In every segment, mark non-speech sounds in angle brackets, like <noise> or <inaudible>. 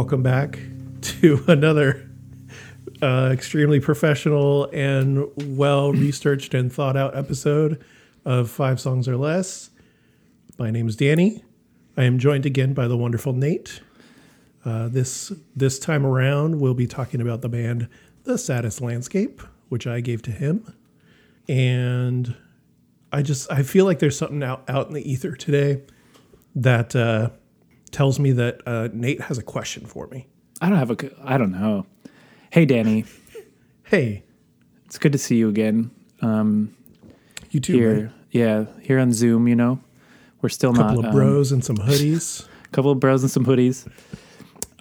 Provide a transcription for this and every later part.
Welcome back to <laughs> another uh, extremely professional and well researched and thought out episode of Five Songs or Less. My name is Danny. I am joined again by the wonderful Nate. Uh, this this time around, we'll be talking about the band The Saddest Landscape, which I gave to him, and I just I feel like there's something out out in the ether today that uh, tells me that uh, Nate has a question for me. I don't have a. I don't know. Hey, Danny, <laughs> Hey, it's good to see you again. Um, you too, here, man. yeah, here on Zoom. You know, we're still not. A couple not of um, bros and some <laughs> hoodies. A couple of bros and some hoodies.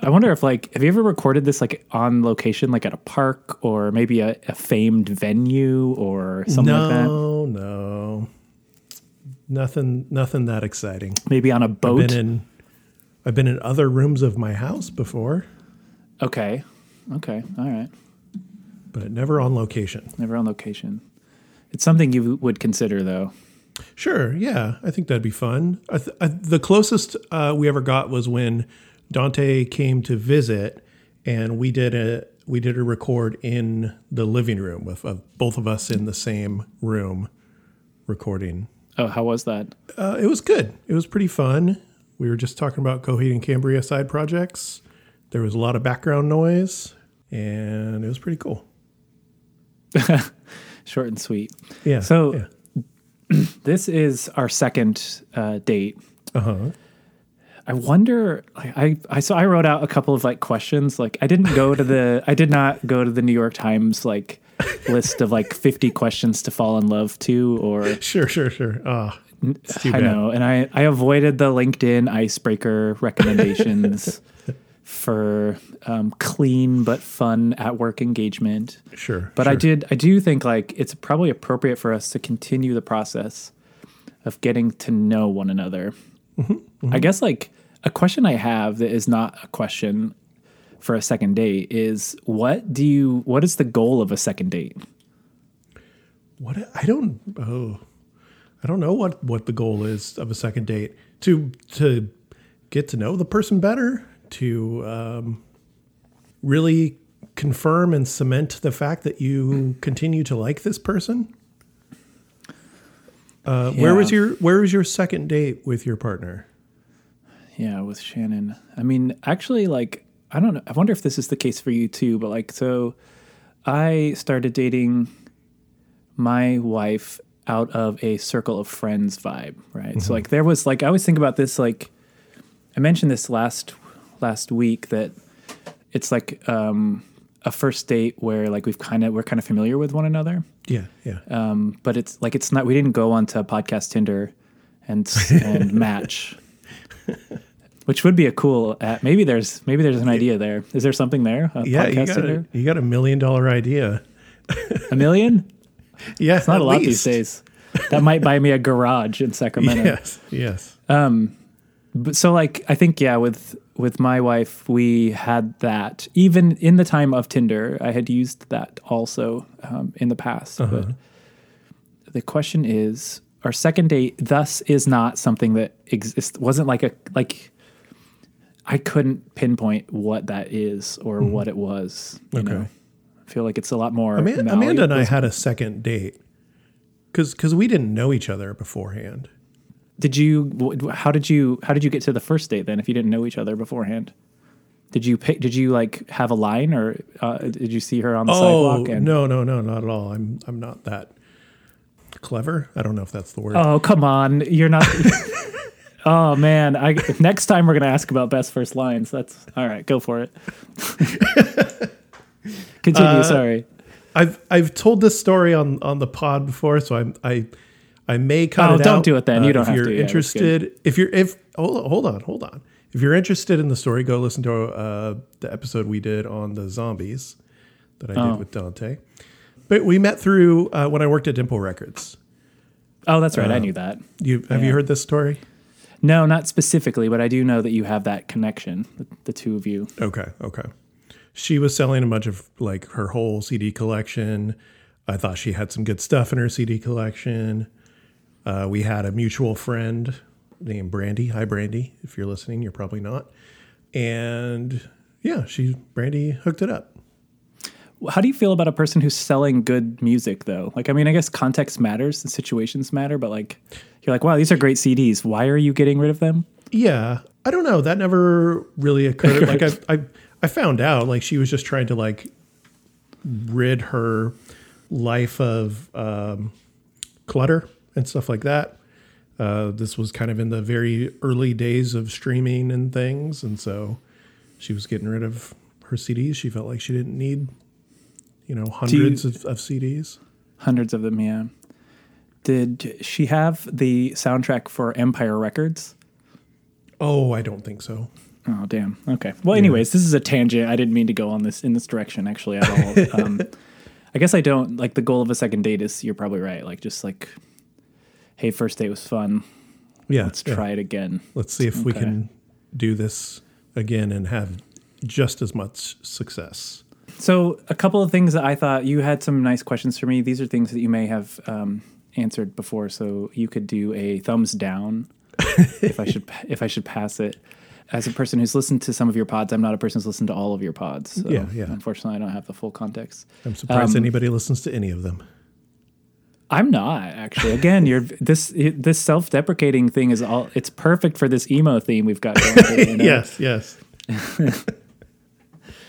I wonder if like, have you ever recorded this like on location, like at a park or maybe a, a famed venue or something like that? no, no, nothing, nothing that exciting. Maybe on a I've boat. been in, I've been in other rooms of my house before, okay, okay, all right. but never on location. Never on location. It's something you would consider though. Sure, yeah, I think that'd be fun. I th- I, the closest uh, we ever got was when Dante came to visit, and we did a we did a record in the living room with uh, both of us in the same room recording. Oh, how was that? Uh, it was good. It was pretty fun. We were just talking about Coheed and Cambria side projects. There was a lot of background noise, and it was pretty cool. <laughs> Short and sweet. Yeah. So- yeah. <clears throat> This is our second uh, date uh huh. I wonder. I, I I so I wrote out a couple of like questions. Like I didn't go to the I did not go to the New York Times like list of like fifty questions to fall in love to or <laughs> Sure, sure, sure. Ah, it's too I bad. know. And I I avoided the LinkedIn icebreaker recommendations <laughs> for um, clean but fun at work engagement. Sure. But I did I do think like it's probably appropriate for us to continue the process of getting to know one another. Mm-hmm, I guess like a question I have that is not a question for a second date is what do you what is the goal of a second date? What I don't oh I don't know what what the goal is of a second date to to get to know the person better to um, really confirm and cement the fact that you continue to like this person. Uh, Where was your Where was your second date with your partner? Yeah, with Shannon. I mean, actually like I don't know. I wonder if this is the case for you too, but like so I started dating my wife out of a circle of friends vibe, right? So like there was like I always think about this like I mentioned this last last week that it's like um a first date where like we've kind of we're kind of familiar with one another. Yeah, yeah. Um but it's like it's not we didn't go onto podcast Tinder and <laughs> and match. Which would be a cool app. Maybe there's maybe there's an idea there. Is there something there? A yeah, you got a, you got a million dollar idea. A million? <laughs> <laughs> Yeah, It's not a lot these days. That might buy me a garage in Sacramento. <laughs> Yes, yes. But so like I think yeah, with with my wife we had that even in the time of Tinder. I had used that also um, in the past. Uh-huh. But the question is, our second date thus is not something that exists. Wasn't like a like. I couldn't pinpoint what that is or what it was. You Mm-hmm. Okay. know, feel like it's a lot more. Amanda, malleable. Amanda and I had a second date because because we didn't know each other beforehand. Did you? How did you? How did you get to the first date then? If you didn't know each other beforehand, did you pick? Did you like have a line, or uh, did you see her on the Oh sidewalk? And, no, no, no, not at all. I'm I'm not that clever. I don't know if that's the word. Oh come on, you're not. <laughs> oh man, I next time we're gonna ask about best first lines. That's all right. Go for it. <laughs> Continue. Uh, sorry. I've I've told this story on on the pod before, so I'm I I may cut Oh, it don't out. do it then. You don't if have you're to. Yeah, interested, if you're if hold hold on, hold on. If you're interested in the story, go listen to uh, the episode we did on the zombies that I Oh. did with Dante. But we met through uh, when I worked at Dimple Records. Oh, that's right. I uh, knew that. You have you heard this story? No, not specifically, but I do know that you have that connection. The, the two of you. Okay, okay. She was selling a bunch of like her whole CD collection. I thought she had some good stuff in her CD collection. Uh, we had a mutual friend named Brandy. Hi, Brandy. If you're listening, you're probably not. and yeah, she Brandy hooked it up. How do you feel about a person who's selling good music though? Like I mean, I guess context matters and situations matter, but like you're like, wow, these are great CDs. Why are you getting rid of them? Yeah, I don't know. That never really occurred. <laughs> like I, I, I found out like she was just trying to like rid her life of um, clutter and stuff like that. Uh, this was kind of in the very early days of streaming and things, and so she was getting rid of her CDs. She felt like she didn't need, you know, hundreds you, of, of CDs. Hundreds of them, yeah. Did she have the soundtrack for Empire Records? Oh, I don't think so. Oh, damn. Okay. Well, anyways, this is a tangent. I didn't mean to go on this in this direction actually at all. <laughs> um, I guess I don't like the goal of a second date is you're probably right. Like just like, hey, first date was fun. Yeah. Let's yeah. try it again. Let's see if okay. we can do this again and have just as much success. So, a couple of things that I thought you had some nice questions for me. These are things that you may have um, answered before, so you could do a thumbs down <laughs> if I should if I should pass it. As a person who's listened to some of your pods, I'm not a person who's listened to all of your pods. So yeah, yeah. Unfortunately, I don't have the full context. I'm surprised um, anybody listens to any of them. I'm not actually. Again, you're this this self deprecating thing is all. It's perfect for this emo theme we've got going. you <laughs> know? yes, yes. <laughs>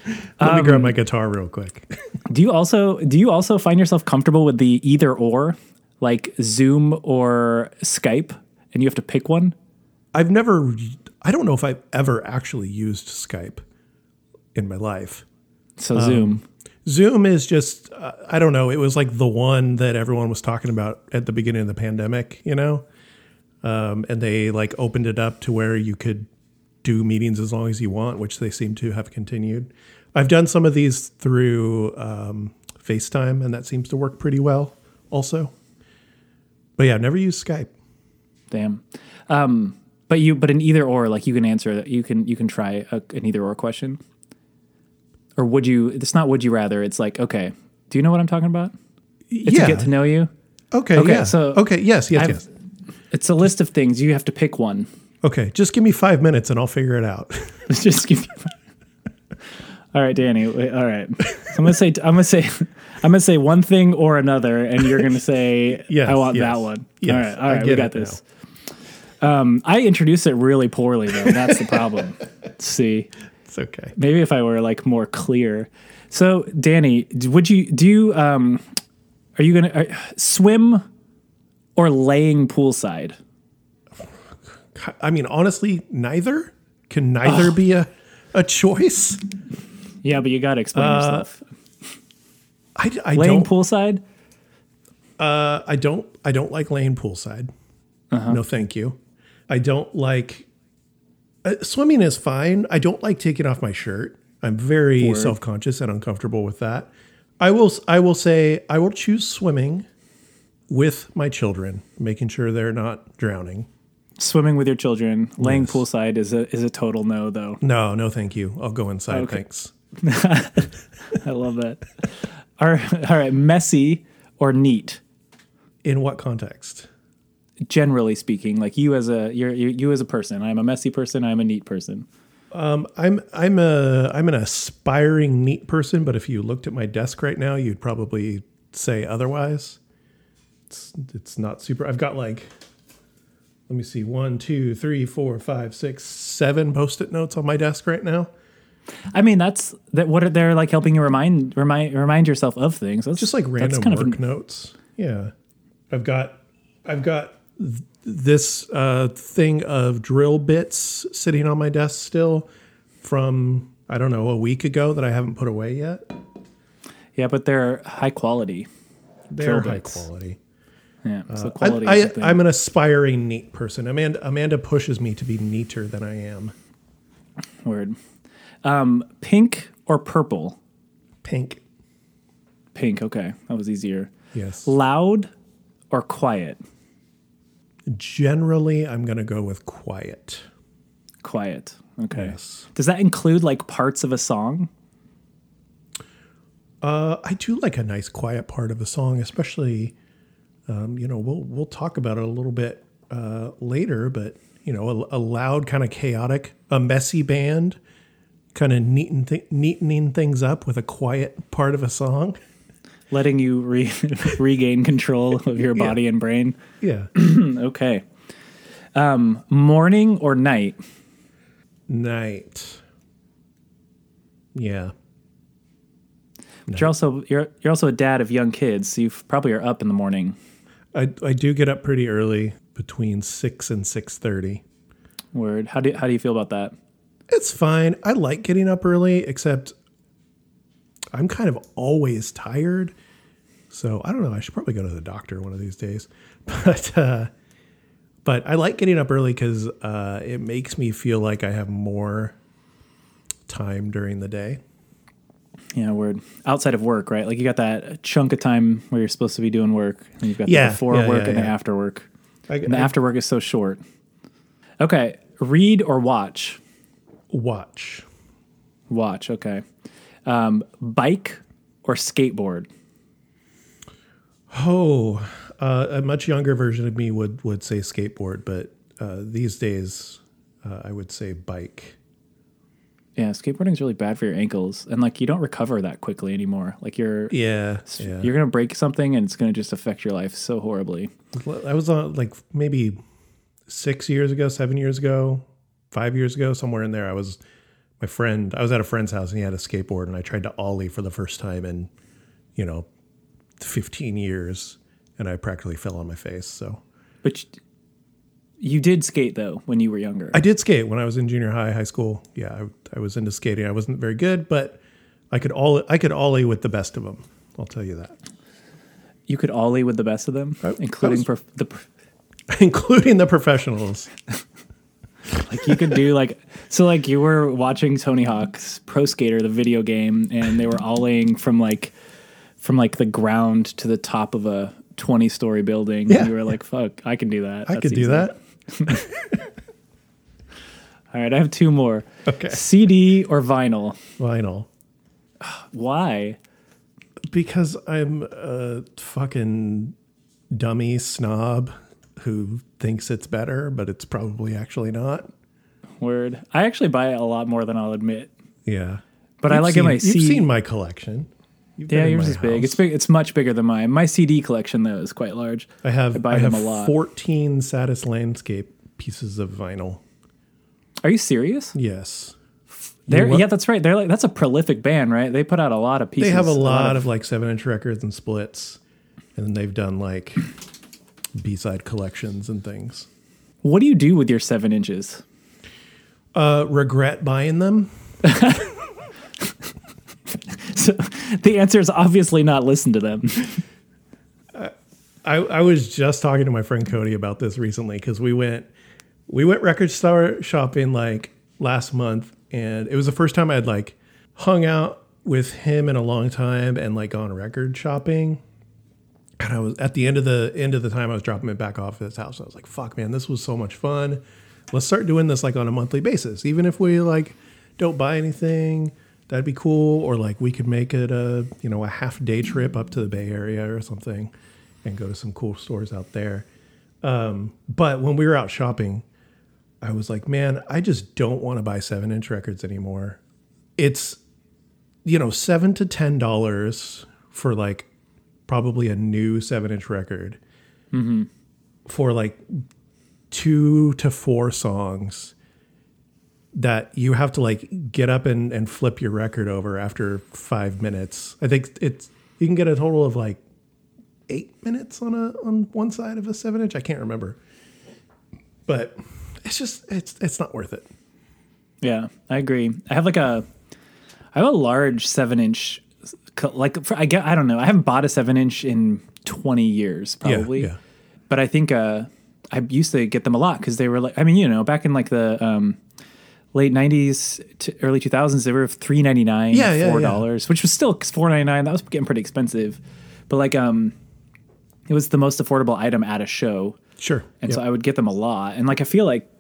Let um, me grab my guitar real quick. <laughs> do you also do you also find yourself comfortable with the either or, like Zoom or Skype, and you have to pick one? I've never. I don't know if I've ever actually used Skype in my life. So um, Zoom. Zoom is just. Uh, I don't know. It was like the one that everyone was talking about at the beginning of the pandemic. You know. Um, and they like opened it up to where you could do meetings as long as you want, which they seem to have continued. I've done some of these through um, FaceTime, and that seems to work pretty well also. But yeah, I've never used Skype. Damn. Um, but you, but in either or, like you can answer, you can you can try a, an either or question. Or would you? It's not would you rather. It's like okay, do you know what I'm talking about? It's yeah. to get to know you. Okay. Okay. Yeah. So okay. Yes. Yes. I've, yes. It's a list of things. You have to pick one. Okay, just give me five minutes and I'll figure it out. <laughs> <laughs> just give me. Five. All right, Danny. Wait, all right. So I'm gonna say. I'm gonna say. I'm gonna say one thing or another, and you're gonna say, <laughs> yes, "I want yes, that one." Yes, all right. All right. We got this. Um, I introduce it really poorly, though. That's the problem. <laughs> See, it's okay. Maybe if I were like more clear. So, Danny, would you do? You, um, are you gonna uh, swim or laying poolside? I mean, honestly, neither can neither oh. be a, a choice. Yeah, but you got to explain uh, yourself. I, I laying poolside. Uh, I don't. I don't like laying poolside. Uh-huh. No, thank you. I don't like uh, swimming is fine. I don't like taking off my shirt. I'm very self conscious and uncomfortable with that. I will. I will say I will choose swimming with my children, making sure they're not drowning swimming with your children, laying yes. poolside is a is a total no though. No, no, thank you. I'll go inside. Okay. Thanks. <laughs> I love that. all right, all right, messy or neat? In what context? Generally speaking, like you as a you're, you you as a person. I'm a messy person. I'm a neat person. Um, I'm I'm a I'm an aspiring neat person, but if you looked at my desk right now, you'd probably say otherwise. It's it's not super. I've got like let me see, one, two, three, four, five, six, seven post-it notes on my desk right now. I mean, that's that. What are they're like helping you remind remind remind yourself of things. That's, just like random kind work of notes. Yeah, I've got I've got th- this uh, thing of drill bits sitting on my desk still from I don't know a week ago that I haven't put away yet. Yeah, but they're high quality. They're high quality. Yeah. So uh, quality. I, I, am an aspiring neat person. Amanda Amanda pushes me to be neater than I am. Word. Um, pink or purple? Pink. Pink. Okay, that was easier. Yes. Loud or quiet? Generally, I'm going to go with quiet. Quiet. Okay. Yes. Does that include like parts of a song? Uh, I do like a nice quiet part of a song, especially um, you know, we'll we'll talk about it a little bit uh, later, but you know, a, a loud, kind of chaotic, a messy band kind of neaten th- neatening things up with a quiet part of a song. <laughs> letting you re- <laughs> regain control of your Yeah. body and brain. Yeah. <clears throat> Okay. Um, morning or night? Night. Yeah. But You're also you're you're also a dad of young kids, so you probably are up in the morning. I I do get up pretty early between 6 and 6:30. Word. How do how do you feel about that? It's fine. I like getting up early except I'm kind of always tired. So, I don't know, I should probably go to the doctor one of these days. <laughs> But uh but I like getting up early cuz uh it makes me feel like I have more time during the day. Yeah, word. Outside of work, right? Like you got that chunk of time where you're supposed to be doing work, and you've got Yeah, the before yeah, work yeah, and the after work. I, And the I after work is so short. Okay, read or watch? watch Watch. Okay. Um, bike or skateboard? Oh, uh, a much younger version of me would would say skateboard, but uh, these days uh, I would say bike. Yeah, skateboarding is really bad for your ankles, and like you don't recover that quickly anymore. Like you're Yeah, yeah. you're gonna break something, and it's gonna just affect your life so horribly. I was on like maybe six years ago, seven years ago, five years ago, somewhere in there. I was my friend. I was at a friend's house and he had a skateboard, and I tried to ollie for the first time in you know fifteen years, and I practically fell on my face. So But you, did skate though when you were younger. I did skate when I was in junior high, high school. Yeah, I, I was into skating. I wasn't very good, but I could all I could ollie with the best of them. I'll tell you that, you could ollie with the best of them, I- including I was- prof- the <laughs> including the professionals. <laughs> like you could do like so like you were watching Tony Hawk's Pro Skater, the video game, and they were ollieing from like from like the ground to the top of a twenty story building. Yeah. And you were like, "Fuck, I can do that." I That's could do that. <laughs> All right, I have two more. Okay, CD or vinyl? vinyl. Why? Because I'm a fucking dummy snob who thinks it's better, but it's probably actually not. Word. I actually buy it a lot more than I'll admit. Yeah, But I You've like seen, it my You've CD. seen my collection. You've yeah, yours is big. It's big. It's much bigger than mine. My CD collection though is quite large. I have I buy I them have a lot. 14 Saddest Landscape pieces of vinyl. Are you serious? Yes. They're, yeah, that's right. They're like that's a prolific band, right? They put out a lot of pieces. They have a lot of like seven inch records and splits, and they've done like B side collections and things. What do you do with your seven inches? Uh, regret buying them. <laughs> So the answer is obviously not listen to them. I, I was just talking to my friend Cody about this recently because we went we went record store shopping like last month, and it was the first time I'd like hung out with him in a long time and like gone record shopping. And I was at the end of the end of the time I was dropping it back off at his house. I was like, "Fuck, man, this was so much fun. Let's start doing this like on a monthly basis, even if we like don't buy anything." That'd be cool, or like we could make it a you know a half day trip up to the Bay Area or something, and go to some cool stores out there. Um, but when we were out shopping, I was like, man, I just don't want to buy seven inch records anymore. It's, you know, seven to ten dollars for like probably a new seven inch record mm-hmm. for like two to four songs that you have to like get up and, and flip your record over after five minutes. I think it's you can get a total of like eight minutes on a on one side of a seven inch. I can't remember, but it's just it's it's not worth it. Yeah, I agree. I have like a, I have a large seven inch, like for, I get I don't know. I haven't bought a seven inch in twenty years probably, yeah. but I think uh, I used to get them a lot because they were like I mean you know back in like the um, late nineties to early two thousands they were three ninety nine Yeah, yeah, four yeah. dollars which was still four ninety nine that was getting pretty expensive, but like um, it was the most affordable item at a show. Sure. And Yep. so I would get them a lot. And like I feel like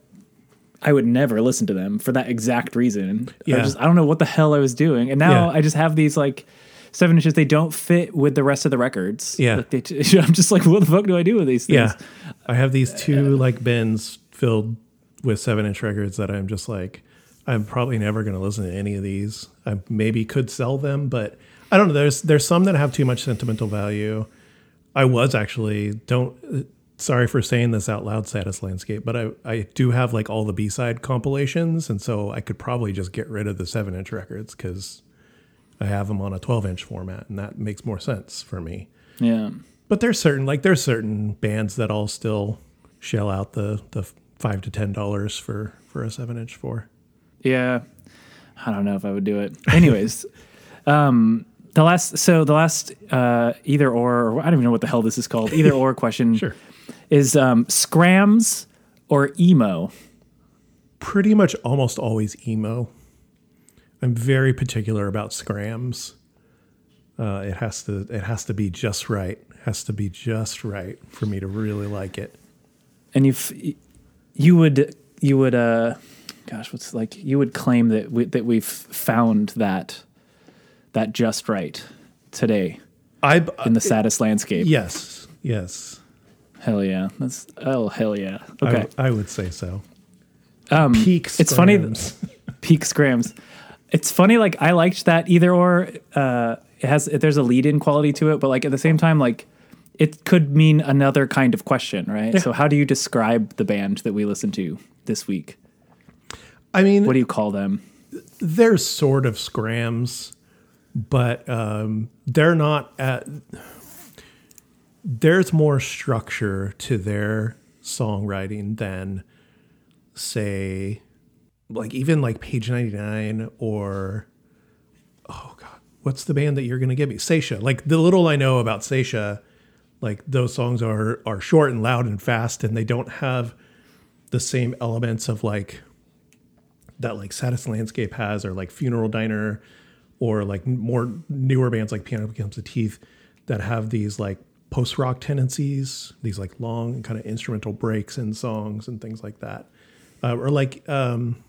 I would never listen to them for that exact reason. I Yeah. just I don't know what the hell I was doing. And now Yeah. I just have these like seven inches. They don't fit with the rest of the records. Yeah. Like, they <laughs> I'm just like, what the fuck do I do with these things? yeah, I have these two like bins filled with seven inch records that I'm just like, I'm probably never going to listen to any of these. I maybe could sell them, but I don't know. There's there's some that have too much sentimental value. I was actually don't. Sorry for saying this out loud, saddest landscape, but I I do have like all the B side compilations, and so I could probably just get rid of the seven inch records because I have them on a 12 inch format, and that makes more sense for me. Yeah. But there's certain like there's certain bands that I'll still shell out the the five to ten dollars for for a seven inch for. Yeah. I don't know if I would do it. Anyways, <laughs> um, the last so the last uh, either or, or I don't even know what the hell this is called. Either or question <laughs> Sure. is um, skramz or emo. Pretty much almost always emo. I'm very particular about skramz. Uh, it has to it has to be just right. Has to be just right for me to really like it. and you you would you would uh gosh what's like you would claim that we, that we've found that that just right today I in the saddest landscape yes yes. hell yeah that's oh hell yeah okay I, would say so. um Peak. it's funny peak skramz it's funny like i liked that either or uh it has there's a lead in quality to it but like at the same time like it could mean another kind of question right? So how do you describe the band that we listened to this week? I mean, what do you call them? they're sort of skramz, but um, they're not at. There's more structure to their songwriting than, say, like even like Page 99 or, oh God, what's the band that you're to give me? Saetia. Like the little I know about Saetia, like those songs are are short and loud and fast, and they don't have the same elements of like that like Saddest Landscape has, or like Funeral Diner, or like more newer bands like Piano Becomes the Teeth that have these like post rock tendencies, these like long kind of instrumental breaks in songs and things like that, uh, or like um,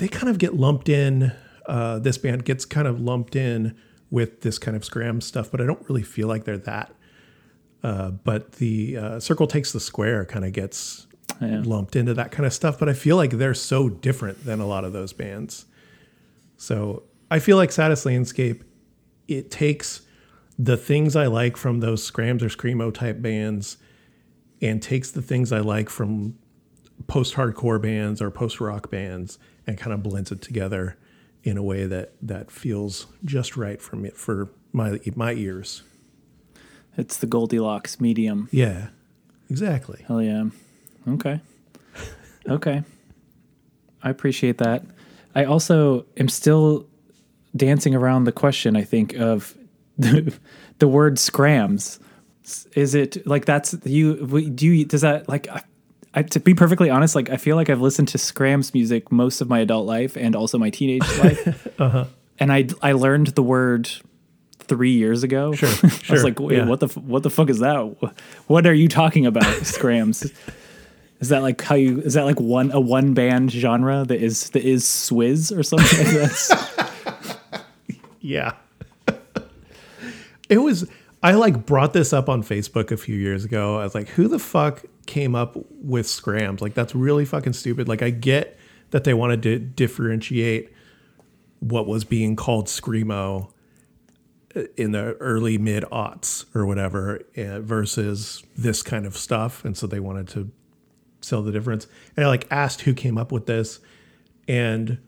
they kind of get lumped in. Uh, this band gets kind of lumped in with this kind of scram stuff, but I don't really feel like they're that. Uh, but the uh, Circle Takes the Square kind of gets Yeah. lumped into that kind of stuff. But I feel like they're so different than a lot of those bands. So I feel like Saddest Landscape, it takes the things I like from those skramz or screamo type bands and takes the things I like from post hardcore bands or post rock bands and kind of blends it together in a way that that feels just right for me for my my ears. It's the Goldilocks medium. Yeah. Exactly. Hell yeah. Okay. Okay. I appreciate that. I also am still dancing around the question, I think, of the, <laughs> the word skramz. Is it like that's you? Do you, does that like, I, I, to be perfectly honest, like I feel like I've listened to skramz music most of my adult life and also my teenage <laughs> life. Uh-huh. And I, I learned the word three years ago. Sure, <laughs> I was like, wait, yeah. what the, what the fuck is that? What are you talking about? <laughs> Skramz. Is that like how you? Is that like one a one band genre that is that is Swizz or something like this? Yeah. it was I like brought this up on Facebook a few years ago. I was like, who the fuck came up with skramz? Like that's really fucking stupid. Like I get that they wanted to differentiate what was being called screamo uh, in the early mid aughts or whatever uh, versus this kind of stuff and so they wanted to sell the difference and i like asked who came up with this and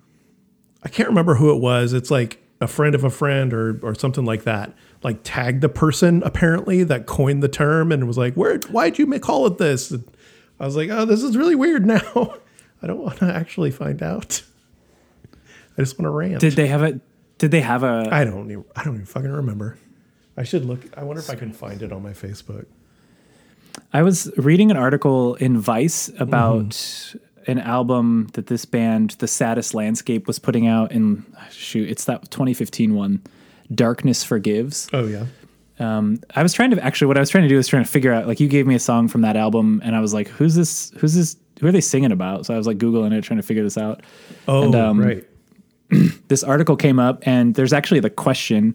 I can't remember who it was. It's like a friend of a friend or or something like that. Like tagged the person apparently that coined the term and was like, "Where? Why'd you call it this?" And I was like, "Oh, this is really weird now. <laughs> I don't want to actually find out. I just want to rant." Did they have a? Did they have a? I don't even. I don't even fucking remember. I should look. I wonder if I can find it on my Facebook. I was reading an article in Vice about Mm-hmm. an album that this band, The Saddest Landscape, was putting out in shoot, it's that 2015 one, Darkness Forgives. Oh yeah. Um, I was trying to actually what I was trying to do was trying to figure out like you gave me a song from that album and I was like, who's this? Who's this? Who are they singing about? So I was like googling it, trying to figure this out. Oh And, um, right. <clears throat> This article came up and there's actually the question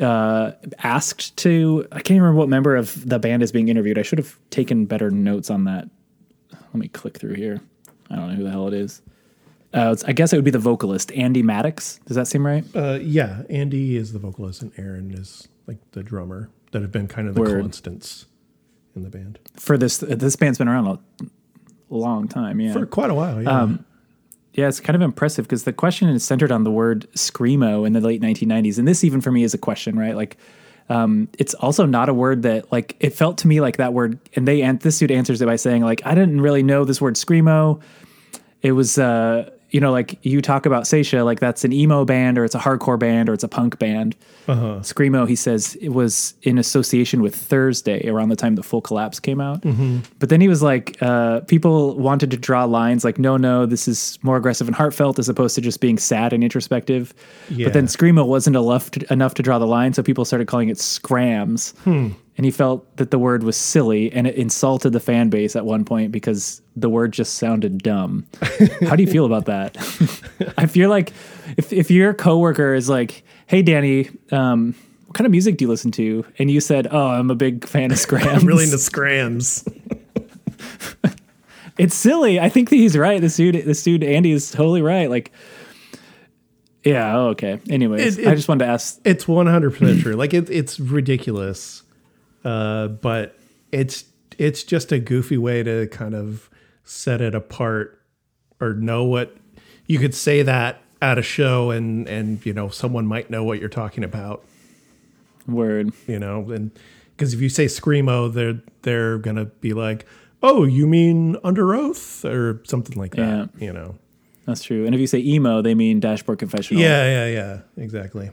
uh, asked to I can't remember what member of the band is being interviewed. I should have taken better notes on that. Let me click through here. I don't know who the hell it is. Uh, I guess it would be the vocalist Andy Maddox. Does that seem right? Uh, yeah, Andy is the vocalist and Aaron is like the drummer that have been kind of the Word. constants in the band For this, this band's been around a long time. Yeah, for quite a while. Yeah. Yeah, it's kind of impressive because the question is centered on the word screamo in the late 1990s, and this even for me is a question, right? Like, um, it's also not a word that like it felt to me like that word, and they and this dude answers it by saying like I didn't really know this word screamo. It was uh, you know like you talk about Saetia like that's an emo band or it's a hardcore band or it's a punk band. Uh-huh. Screamo, he says it was in association with Thursday around the time the full collapse came out. Mm-hmm. But then he was like, uh, people wanted to draw lines like, no, no, this is more aggressive and heartfelt as opposed to just being sad and introspective. But then Screamo wasn't enough to, enough to draw the line, so people started calling it Skramz. Hmm. And he felt that the word was silly and it insulted the fan base at one point because the word just sounded dumb. <laughs> How do you feel about that? I feel like if, if your coworker is like, hey, Danny, um, what kind of music do you listen to? And you said, oh, I'm a big fan of <laughs> Skramz. I'm really into skramz. <laughs> it's silly. I think that he's right. This dude, this dude, Andy is totally right. Like, yeah, oh, okay. Anyways, It- I just wanted to ask. It's 100% true. Like it, it's ridiculous. Uh, but it's it's just a goofy way to kind of set it apart or know what you could say that at a show and and you know someone might know what you're talking about, Word. you know, and because if you say screamo, they're they're gonna be like, "Oh, you mean Underoath?" or something like that, you know. That's true. And if you say emo, they mean dashboard confessional. Yeah, yeah, yeah, exactly.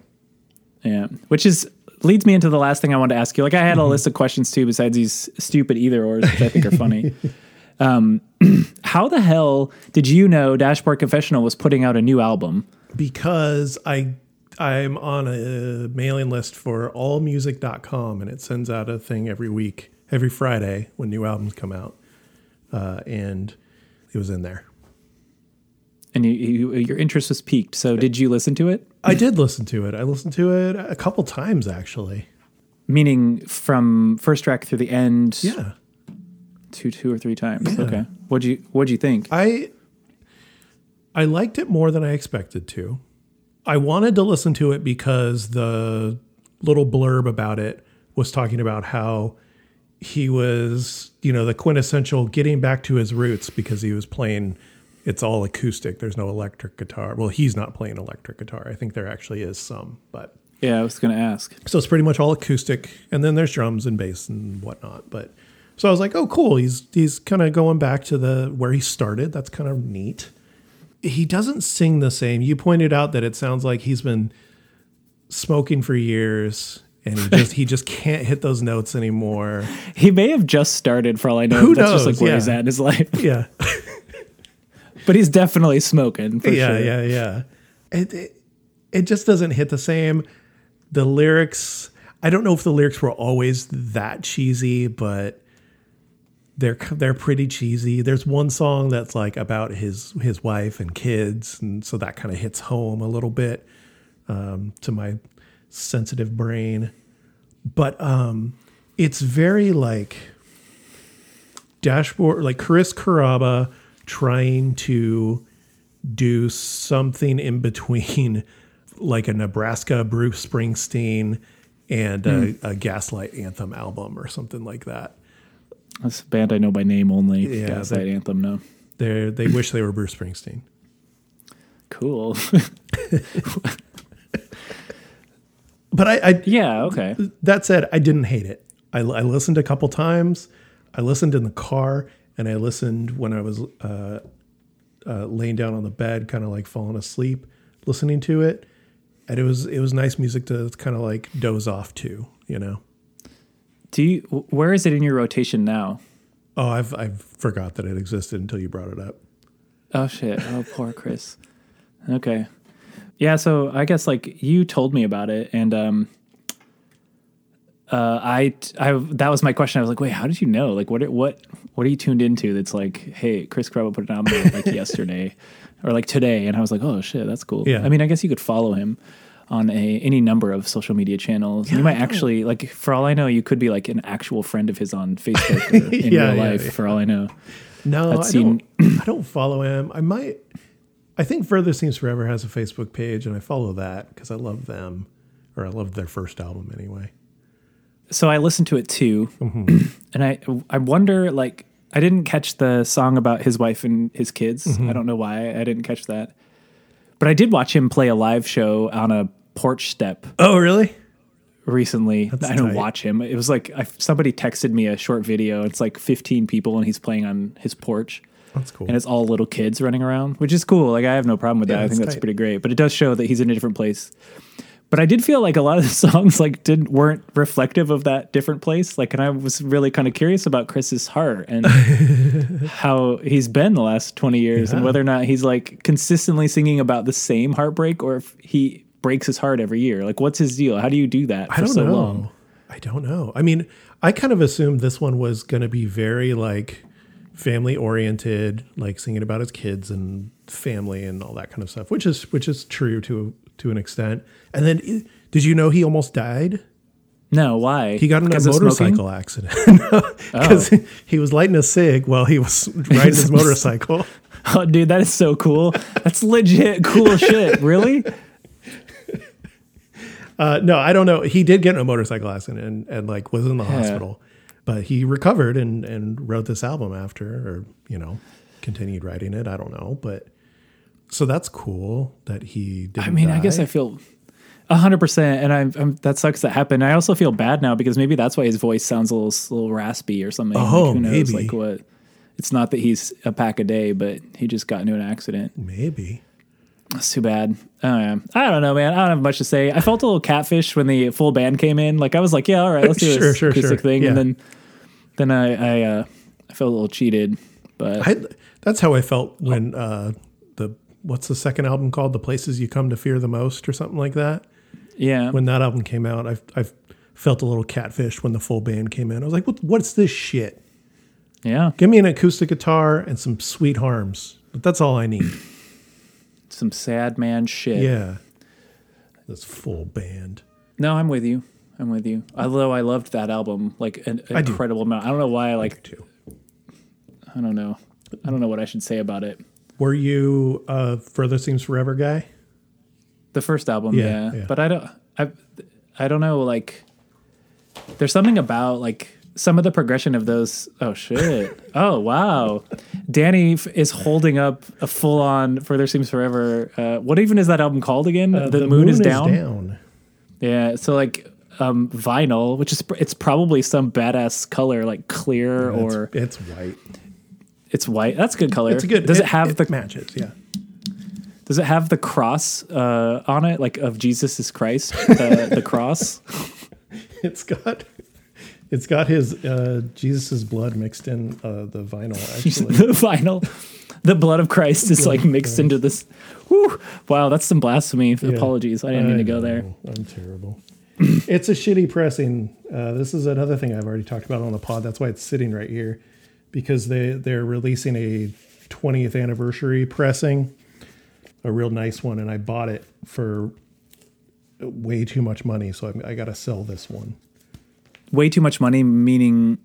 Yeah. Which is leads me into the last thing I wanted to ask you. Like I had a list of questions too, besides these stupid either ors, which I think are funny. <laughs> um, <clears throat> how the hell did you know Dashboard Confessional was putting out a new album? because I I'm on a mailing list for allmusic.com and it sends out a thing every week, every Friday when new albums come out. Uh, and it was in there. And you, you, your interest was piqued. So did you listen to it? I did listen to it. I listened to it a couple times actually. Meaning from first track through the end, Yeah. two, two or three times. Yeah. Okay. What'd you What'd you think? I I liked it more than I expected to. I wanted to listen to it because the little blurb about it was talking about how he was, you know, the quintessential getting back to his roots because he was playing it's all acoustic. There's no electric guitar. Well, he's not playing electric guitar. I think there actually is some, but Yeah, I was going to ask. so it's pretty much all acoustic, and then there's drums and bass and whatnot. But so I was like, oh, cool. He's he's kind of going back to the where he started. That's kind of neat. He doesn't sing the same. You pointed out that it sounds like he's been smoking for years, and he just he just can't hit those notes anymore. <laughs> He may have just started for all I know. Who That's just like where Yeah. he's at in his life. Yeah, <laughs> But he's definitely smoking for yeah, sure. yeah, yeah. It, it it just doesn't hit the same. The lyrics, I don't know if the lyrics were always that cheesy, but they're they're pretty cheesy. There's one song that's like about his his wife and kids, and so that kind of hits home a little bit um, to my sensitive brain. But um, it's very like dashboard, like Chris Carrabba trying to do something in between <laughs> like a Nebraska Bruce Springsteen and a, hmm. a Gaslight Anthem album or something like that. That's a band I know by name only. Yeah, Gaslight but- Anthem, no. They they <laughs> wish they were Bruce Springsteen. Cool. <laughs> But I, I yeah, okay. that said, I didn't hate it. I, I listened a couple times. I listened in the car, and I listened when I was uh, uh, laying down on the bed, kind of like falling asleep, listening to it. And it was it was nice music to kind of like doze off to, you know. Do you where is it in your rotation now? Oh, I've I forgot that it existed until you brought it up. Oh shit. Oh poor Chris. Okay. Yeah, so I guess like you told me about it and um uh I I that was my question. I was like, "Wait, how did you know? Like what are- what what are you tuned into that's like, "Hey, Chris Carrabba put an album out like <laughs> yesterday or like today." And I was like, "Oh shit, that's cool." Yeah. I mean, I guess you could follow him on a any number of social media channels. you might actually like for all I know, you could be like an actual friend of his on Facebook or <laughs> in Yeah, real life yeah. for all I know. No, seen- don't. I don't follow him. I might. I think Further Seems Forever has a Facebook page, and I follow that because I love them, or I love their first album anyway. So I listened to it too, Mm-hmm. and I I wonder like I didn't catch the song about his wife and his kids. Mm-hmm. I don't know why I didn't catch that, but I did watch him play a live show on a porch step Oh, really? recently. I didn't tight. watch him. It was like I, somebody texted me a short video. It's like 15 people and he's playing on his porch. That's cool. And it's all little kids running around, which is cool. Like I have no problem with that. Yeah, I think that's that's tight. pretty great. But it does show that he's in a different place. But I did feel like a lot of the <laughs> songs like didn't weren't reflective of that different place. Like and I was really kind of curious about Chris's heart and <laughs> how he's been the last 20 years and whether or not he's like consistently singing about the same heartbreak or if he breaks his heart every year. Like what's his deal? How do you do that for I don't so know. long? I don't know. I mean, I kind of assumed this one was going to be very like family oriented, like singing about his kids and family and all that kind of stuff, which is which is true to to an extent. And then, did you know he almost died? No, why? He got in a motorcycle accident <laughs> because he was lighting a cig while he was <laughs> riding his <laughs> motorcycle. Oh, dude, that is so cool. That's legit cool shit. Really? Uh, no, I don't know. He did get in a motorcycle accident and, and like was in the hospital, but he recovered and and wrote this album after, or you know, continued writing it. I don't know, but so that's cool that he did. I mean, I guess I feel hundred percent, and I'm, I'm that sucks that happened. I also feel bad now because maybe that's why his voice sounds a little, a little raspy or something. Like, Oh, who knows? maybe. Like what? It's not that he's a pack a day, but he just got into an accident. maybe. That's too bad. Uh, I don't know, man. I don't have much to say. I felt a little catfish when the full band came in. Like I was like, yeah, all right, let's do <laughs> Sure, this sure, acoustic sure. thing, Yeah. and then then I I, uh, I felt a little cheated. But I that's how I felt when uh, what's the second album called? The Places You Come to Fear the Most, or something like that. yeah, When that album came out, I've, I've felt a little catfish when the full band came in. I was like, what, what's this shit? yeah, Give me an acoustic guitar and some sweet harms. But that's all I need. <clears throat> some sad man shit. Yeah. This full band. No, I'm with you. I'm with you. Although I loved that album like an I do. incredible amount. I don't know why. I like Too. I don't know. I don't know what I should say about it. Were you a Further Seems Forever guy? The first album, Yeah, yeah, yeah. but I don't. I I don't know. Like, there's something about like some of the progression of those. Oh shit! <laughs> oh wow! Danny f- is holding up a full on "Further Seems Forever." Uh, what even is that album called again? Uh, the, moon, is, down. down. Yeah, so like um, vinyl, which is pr- it's probably some badass color, like clear or it's, it's white. It's white. That's a good color. It's a good. Does it, have the matches? Yeah. Does it have the cross uh, on it, like of Jesus is Christ, the, the cross? <laughs> It's got. It's got his uh, Jesus's blood mixed in uh, the vinyl. Actually, <laughs> the vinyl, the blood of Christ is like mixed into this. Whew, wow, that's some blasphemy. Apologies, I didn't mean to go there. I'm terrible. it's a shitty pressing. Uh, this is another thing I've already talked about on the pod. That's why it's sitting right here, because they they're releasing a 20th anniversary pressing, a real nice one, and I bought it for way too much money, so I, I got to sell this one. Way too much money, meaning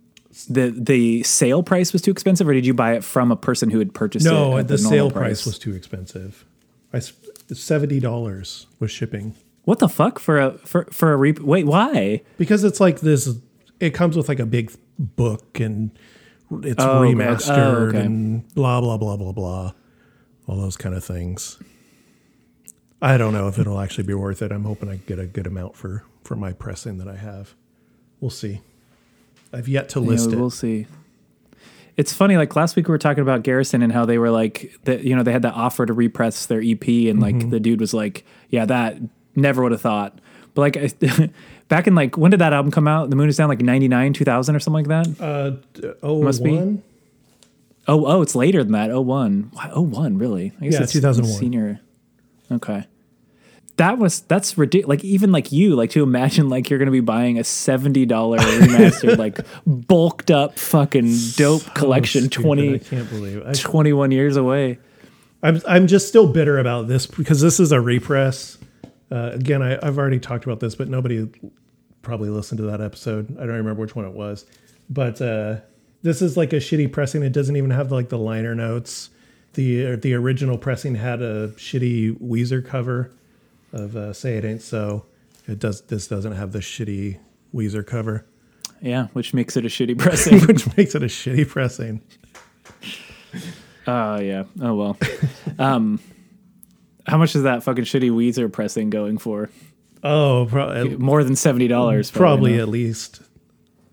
the the sale price was too expensive, or did you buy it from a person who had purchased it? No, at the, normal sale price was too expensive. I seventy dollars was shipping What the fuck for a for for a re? Wait, why? because it's like this. It comes with like a big book and it's Oh, remastered Oh, okay. and blah blah blah blah blah, all those kind of things. I don't know if it'll actually be worth it. I'm hoping I get a good amount for for my pressing that I have. We'll see. I've yet to list yeah, it. we'll see. It's funny. Like last week, we were talking about Garrison and how they were like that. You know, they had that offer to repress their EP, and Mm-hmm. like the dude was like, "Yeah, that never would have thought." But like I, <laughs> back in like when did that album come out? The Moon is down like ninety nine, two thousand, or something like that. Uh, oh, Must be. Oh, oh, it's later than that. Oh one. Why- Oh one, really? I guess Yeah, it's 2001. Senior. Okay. That was that's ridiculous. Like even like you, like to imagine like you're gonna be buying a seventy dollar <laughs> remastered, like bulked up fucking dope collection, Oh, stupid. 20, I can't believe. I 21 years away. I'm I'm just still bitter about this because this is a repress. Uh, again, I, I've already talked about this, but nobody probably listened to that episode. I don't remember which one it was, but uh, this is like a shitty pressing. It doesn't even have like the liner notes, the the original pressing had a shitty Weezer cover of uh, "Say It Ain't So." It does. This doesn't have the shitty Weezer cover, Yeah, which makes it a shitty pressing. <laughs> which makes it a shitty pressing. Oh yeah. Oh well. <laughs> um, how much is that fucking shitty Weezer pressing going for? Oh, More than seventy dollars. probably at least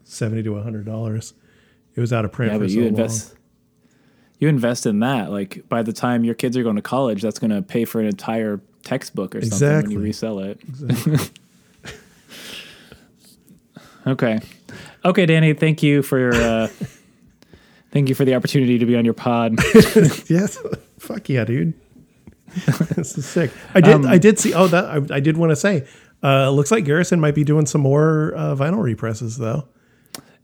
seventy to hundred dollars. It was out of print Yeah, for but so you long. You invest in that. Like by the time your kids are going to college, that's going to pay for an entire textbook or something when you resell it. <laughs> okay. Okay, Danny. Thank you for. Uh, <laughs> thank you for the opportunity to be on your pod. <laughs> Yes, fuck yeah, dude. <laughs> this is sick. I did. Um, I did see. Oh, that I, I did want to say. Uh, looks like Garrison might be doing some more uh, vinyl represses though.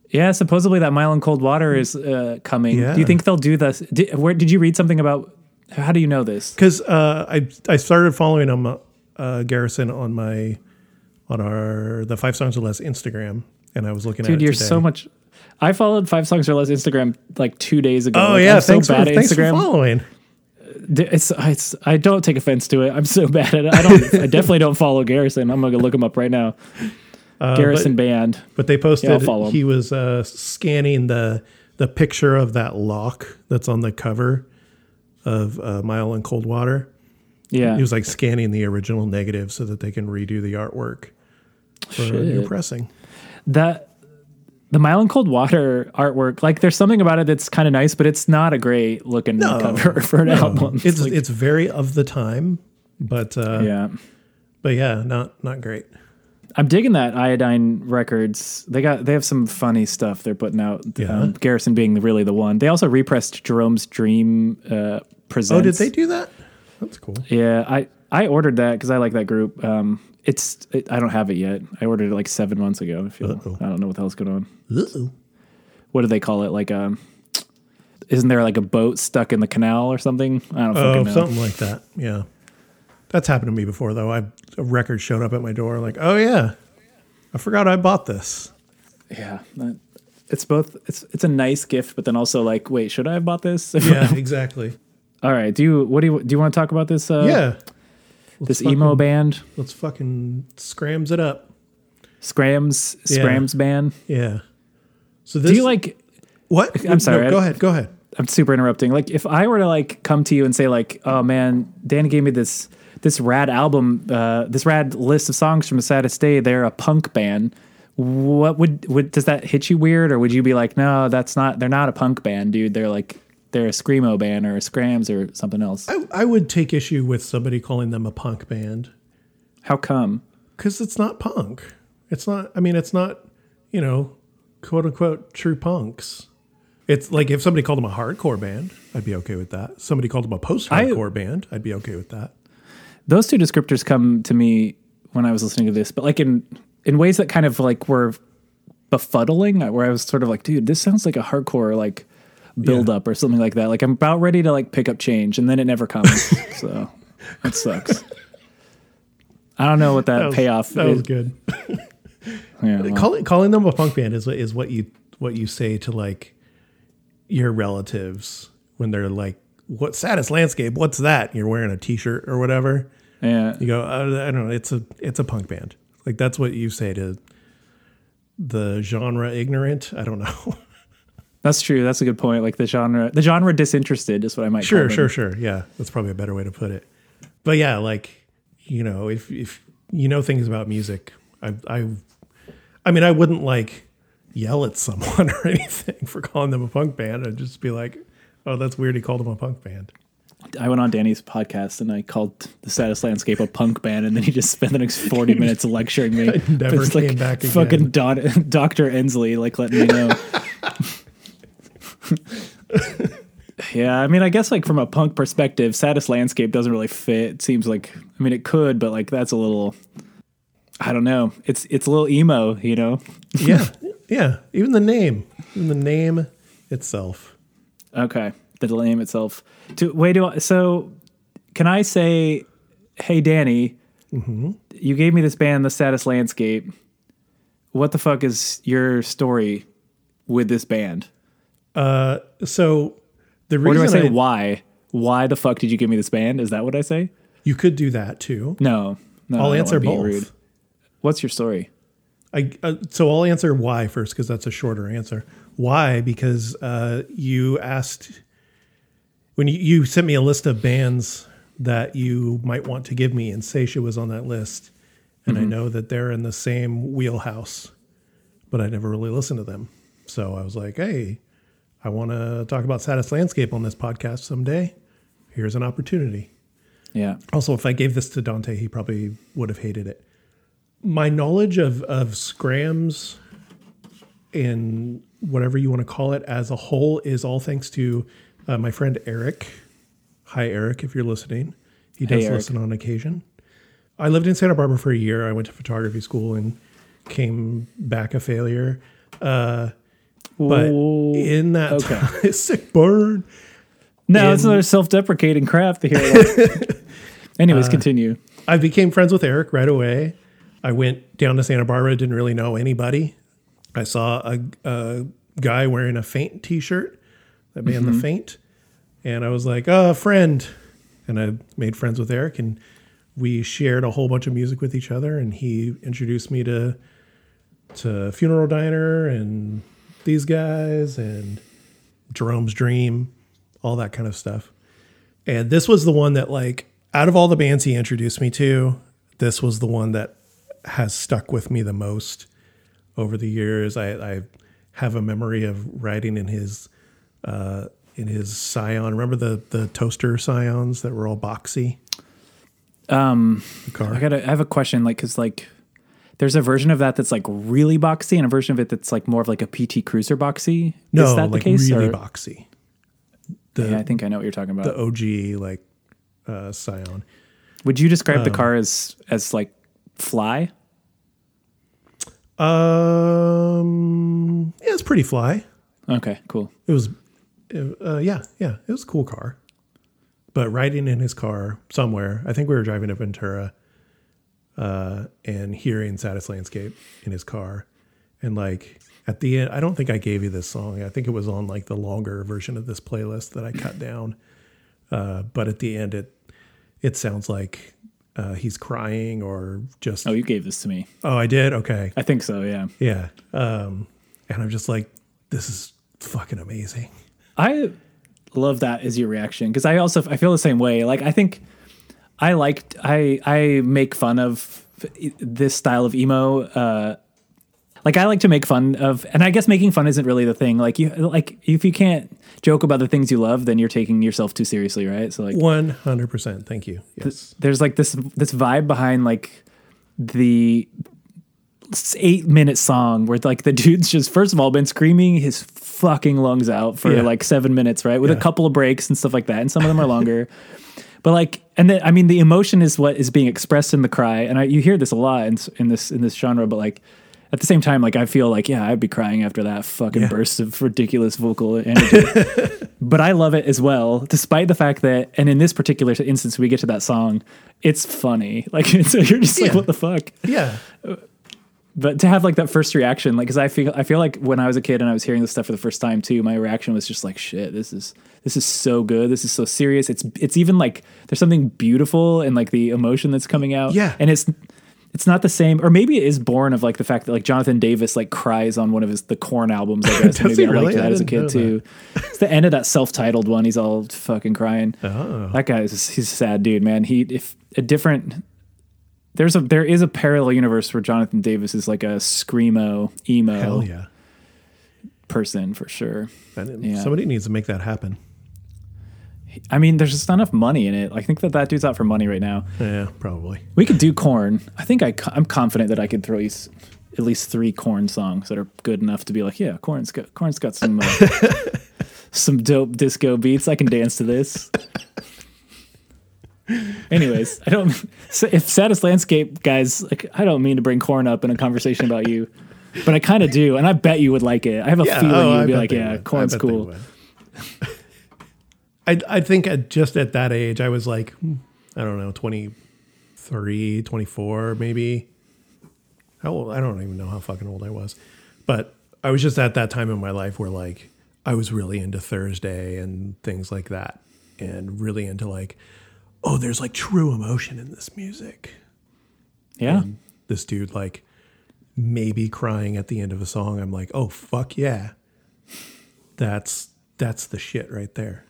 Yeah, supposedly that Mile in Cold Water is uh, coming. Yeah. Do you think they'll do this? Did, where did you read something about? How do you know this? Because uh, I I started following him uh, Garrison on my on our the five songs or less Instagram, and I was looking Dude, at it you're today. so much. I followed Five Songs or Less Instagram like two days ago. Oh Like, yeah, I'm so thanks, bad for, at thanks for Instagram. following. It's, it's I don't take offense to it. I'm so <laughs> bad at it. I don't. I definitely don't follow Garrison. I'm gonna look him up right now. Uh, Garrison but, Band. but they posted Yeah, follow he was uh, scanning the the picture of that lock that's on the cover of uh, Mile in Cold Water. Yeah. He was like scanning the original negative so that they can redo the artwork for a new pressing. that the Mile in Cold Water artwork. Like, there's something about it that's kind of nice, but it's not a great looking No, cover <laughs> for an No, album. It's like- it's very of the time, but uh, yeah. but yeah, not not great. I'm digging that Iodine Records. They got they have some funny stuff they're putting out. Yeah. Um, Garrison being the, really the one. They also repressed Jerome's Dream uh, presents. Oh, did they do that? That's cool. Yeah, I I ordered that because I like that group. Um, it's it, I don't have it yet. I ordered it like seven months ago. I feel Uh-oh. I don't know what the hell's going on. Uh-oh. What do they call it? Like um, isn't there like a boat stuck in the canal or something? I don't Oh, fucking know. something like that. Yeah, that's happened to me before though. I a record showed up at my door, like, oh yeah, I forgot I bought this. Yeah, that, it's both. It's it's a nice gift, but then also like, wait, should I have bought this? <laughs> Yeah, exactly. All right. Do you what do you do you want to talk about this? Uh, yeah, This Let's emo fucking- band, Let's fucking skramz it up. Skramz Yeah. Skramz band. Yeah. So this Do you like? what? I'm sorry, No, I- go ahead. Go ahead. I'm super interrupting. Like, if I were to like come to you and say like, "Oh man, Danny gave me this this rad album, uh, this rad list of songs from the Saddest Day. They're a punk band." What would would does that hit you weird, or would you be like, "No, that's not. They're not a punk band, dude. They're like they're a screamo band or a skramz or something else." I, I would take issue with somebody calling them a punk band How come? because it's not punk. It's not. I mean, it's not. You know, quote unquote true punks. It's like if somebody called them a hardcore band, I'd be okay with that. Somebody called them a post-hardcore band, I'd be okay with that. those two descriptors come to me when I was listening to this, but like in in ways that kind of like were befuddling, where I was sort of like, dude, this sounds like a hardcore like build up or something like that. Like I'm about ready to like pick up change, and then it never comes. <laughs> so that sucks. I don't know what that, That was, payoff That is. was good. <laughs> Yeah, well, calling calling them a punk band is is what you what you say to like your relatives when they're like, "What saddest landscape? What's that?" You're wearing a T-shirt or whatever. yeah. You go, uh, I don't know. It's a it's a punk band. Like that's what you say to the genre ignorant. I don't know. <laughs> That's true. That's a good point. Like the genre, the genre disinterested is what I might sure, sure, sure. Yeah, that's probably a better way to put it. But yeah, like you know, if if you know things about music, I I I mean, I wouldn't like yell at someone <laughs> or anything for calling them a punk band. I'd just be like, "Oh, that's weird. He called them a punk band." I went on Danny's podcast and I called the saddest landscape a punk band, and then he just spent the next forty <laughs> minutes lecturing me. <laughs> never It's came back again. Fucking Don, Doctor Ensley, like letting me know. Yeah, I mean, I guess like from a punk perspective, saddest landscape doesn't really fit. It seems like, I mean, it could, but like that's a little. I don't know. It's it's a little emo, you know. <laughs> Yeah, yeah. Even the name, even the name itself. Okay, the name itself. Do wait, do I, so? Can I say, hey Danny, mm-hmm. you gave me this band, The Saddest Landscape. What the fuck is your story with this band? So the Or reason do I say I- why? why the fuck did you give me this band? Is that what I say? You could do that too. No. no I'll answer both. rude. What's your story? I uh, so I'll answer why first because that's a shorter answer. Why? Because uh, you asked when you, you sent me a list of bands that you might want to give me, and Saetia was on that list, and I know that they're in the same wheelhouse, but I never really listened to them. So I was like, hey, I want to talk about Saddest Landscape on this podcast someday. Here's an opportunity. Yeah. Also, if I gave this to Dante, he probably would have hated it. My knowledge of of skramz and whatever you want to call it as a whole is all thanks to uh, my friend Eric. Hi, Eric, if you're listening. He does Hey, listen on occasion. I lived in Santa Barbara for a year. I went to photography school and came back a failure. Uh, but in that okay. time, <laughs> sick burn. no, it's in- another self-deprecating crap to hear. Like. <laughs> Anyways, uh, continue. I became friends with Eric right away. I went down to Santa Barbara, didn't really know anybody. I saw a, a guy wearing a Faint T-shirt, the band The Faint, and I was like, "Oh, friend," and I made friends with Eric, and we shared a whole bunch of music with each other. And he introduced me to to Funeral Diner and these guys and Jerome's Dream, all that kind of stuff. And this was the one that, like, out of all the bands he introduced me to, this was the one that has stuck with me the most over the years. I, I have a memory of riding in his uh, in his Scion. Remember the the toaster Scions that were all boxy? Um, The car. I gotta. I have a question, like, cause like, there's a version of that that's like really boxy, and a version of it that's like more of like a PT Cruiser boxy. no, Is that like the case? really or- boxy. The yeah, I think I know what you're talking about. the OG like uh, Scion. Would you describe Um, the car as as like fly? Um, yeah, it's pretty fly. Okay, cool. It was, uh, yeah, yeah, it was a cool car. But riding in his car somewhere, I think we were driving to Ventura, uh, and hearing "Saddest Landscape" in his car, and like at the end, I don't think I gave you this song. I think it was on like the longer version of this playlist that I cut down. Uh, but at the end, it it sounds like uh, he's crying or just Oh, you gave this to me. oh, I did okay, I think so. Yeah. yeah. Um, and I'm just like, this is fucking amazing. I love that as your reaction because I also I feel the same way. Like I think I liked I I make fun of this style of emo. Uh, like I like to make fun of, and I guess making fun isn't really the thing. Like you like if you can't joke about the things you love, then you're taking yourself too seriously, right? So like One hundred percent. Thank you. Yes. there's like this this vibe behind like the eight minute song where like the <laughs> dude's just first of all been screaming his fucking lungs out for Yeah. like seven minutes right with a couple of breaks and stuff like that and some of them are longer <laughs> but like and then i mean the emotion is what is being expressed in the cry and I, you hear this a lot in, in this in this genre but like at the same time like i feel like yeah i'd be crying after that fucking Yeah. burst of ridiculous vocal energy <laughs> but I love it as well, despite the fact that, and in this particular instance, we get to that song, it's funny. Like, <laughs> so you're just like, what the fuck? Yeah. Uh, But to have like that first reaction, like, cause I feel, I feel like when I was a kid and I was hearing this stuff for the first time too, my reaction was just like, shit, this is, this is so good. This is so serious. It's, it's even like, there's something beautiful in like the emotion that's coming out. Yeah. And it's, it's not the same, or maybe it is born of like the fact that like Jonathan Davis like cries on one of his the Korn albums. I <laughs> guess Does maybe I really? liked that I as a kid too. It's the end of that self-titled one. He's all fucking crying. Oh. That guy is he's a sad dude, man. He if a different there's a there is a parallel universe where Jonathan Davis is like a screamo emo Hell yeah. person for sure. That- Yeah. Somebody needs to make that happen. I mean, there's just not enough money in it. I think that that dude's out for money right now. Yeah, probably. We could do Korn. I think I I'm confident that I could throw you at least three Korn songs that are good enough to be like, yeah, Korn's got Korn's got some uh, <laughs> some dope disco beats. I can dance to this. Anyways, I don't. If saddest landscape guys, like, I don't mean to bring Korn up in a conversation about you, but I kind of do, and I bet you would like it. I have a Yeah. feeling oh, you'd I be like, yeah, would. Korn's cool. I, I think at just at that age, I was like, I don't know, 23, 24, maybe. How old? I don't even know how fucking old I was. But I was just at that time in my life where like I was really into Thursday and things like that. and really into like, oh, there's like true emotion in this music. Yeah. This dude like maybe crying at the end of a song. I'm like, oh fuck yeah, that's that's the shit right there.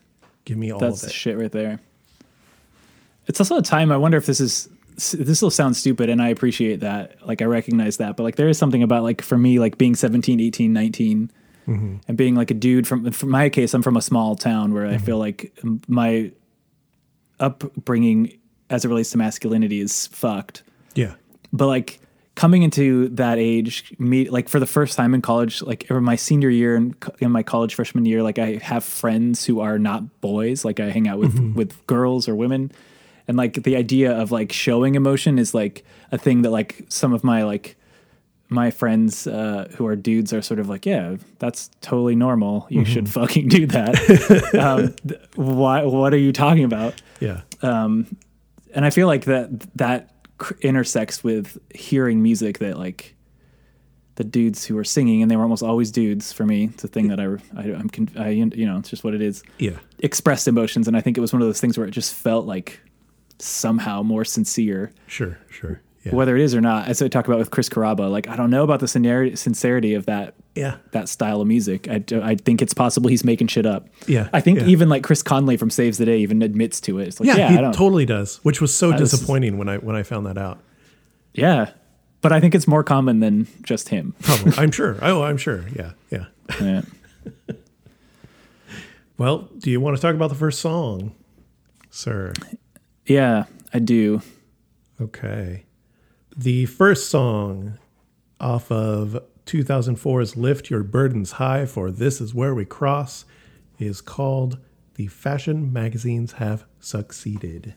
Give me all That's of the it. shit right there. It's also a time I wonder if this is this will sound stupid and I appreciate that. Like I recognize that, but like there is something about like for me like being 17, 18, 19 Mm-hmm. and being like a dude from for my case I'm from a small town where I feel like my upbringing as it relates to masculinity is fucked. yeah, But like coming into that age, me like for the first time in college, like or my senior year and in, my college freshman year, like I have friends who are not boys. Like I hang out with mm-hmm. with girls or women, and like the idea of like showing emotion is like a thing that like some of my like my friends uh, who are dudes are sort of like, yeah, that's totally normal. You should fucking do that. <laughs> um, th- why? What are you talking about? yeah, and I feel like that that cr- intersects with hearing music that like the dudes who are singing, and they were almost always dudes for me. It's a thing that I, I I'm con- I you know it's just what it is. yeah, Expressed emotions, and I think it was one of those things where it just felt like somehow more sincere, sure, sure, yeah, whether it is or not. As I talk about with Chris Carrabba, like I don't know about the sincerity of that yeah, that style of music. I, I think it's possible he's making shit up. Yeah, I think yeah. even like Chris Conley from Saves the Day even admits to it. It's like, yeah. yeah, he totally does, which was so disappointing when I when I found that out. Yeah. But I think it's more common than just him. Probably, <laughs> I'm sure. Oh, I'm sure. Yeah, yeah. Yeah. <laughs> Well, do you want to talk about the first song, sir? Yeah, I do. Okay. The first song off of 2004's Lift Your Burdens High for This Is Where We Cross is called The Fashion Magazines Have Succeeded.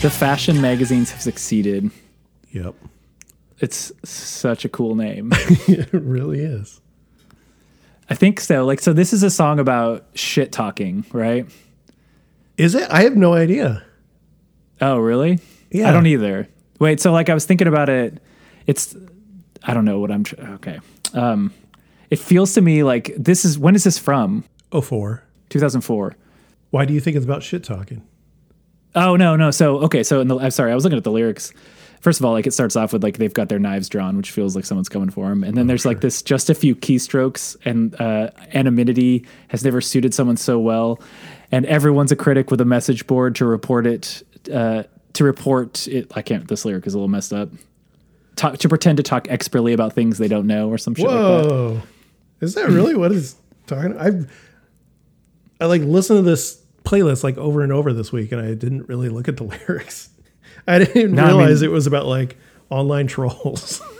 The fashion magazines have succeeded. Yep. It's such a cool name. <laughs> it really is. I think so. Like, so this is a song about shit talking, right? Is it? I have no idea. Oh, really? Yeah. I don't either. Wait, so like I was thinking about it. It's, I don't know what I'm, tr- okay. Um, it feels to me like this is, when is this from? Oh, four. 2004. Why do you think it's about shit talking? Oh no, no. So okay, so in the, I'm sorry, I was looking at the lyrics. First of all, like it starts off with like they've got their knives drawn, which feels like someone's coming for them, and then there's like this just a few keystrokes and uh, anonymity has never suited someone so well, and everyone's a critic with a message board to report it. Uh, to report it, I can't. This lyric is a little messed up. Talk, to pretend to talk expertly about things they don't know or some shit like that. Whoa. Is that really what it's talking? I I like listen to this playlist like over and over this week, and I didn't really look at the <laughs> lyrics. I didn't No, I realize mean- it was about like online trolls. <laughs>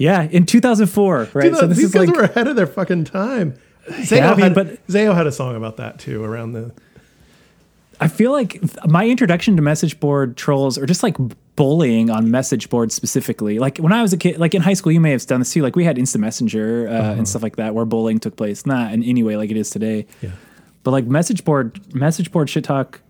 Yeah, in 2004, right? Dude, so this these is guys like were ahead of their fucking time. Zayo, Yeah, I mean, had, but- Zayo had a song about that too around the. I feel like my introduction to message board trolls or just like bullying on message boards specifically. Like when I was a kid, like in high school, you may have done this too. Like we had instant messenger uh, and stuff like that where bullying took place. Not in any way like it is today. Yeah. But like message board, message board shit talk.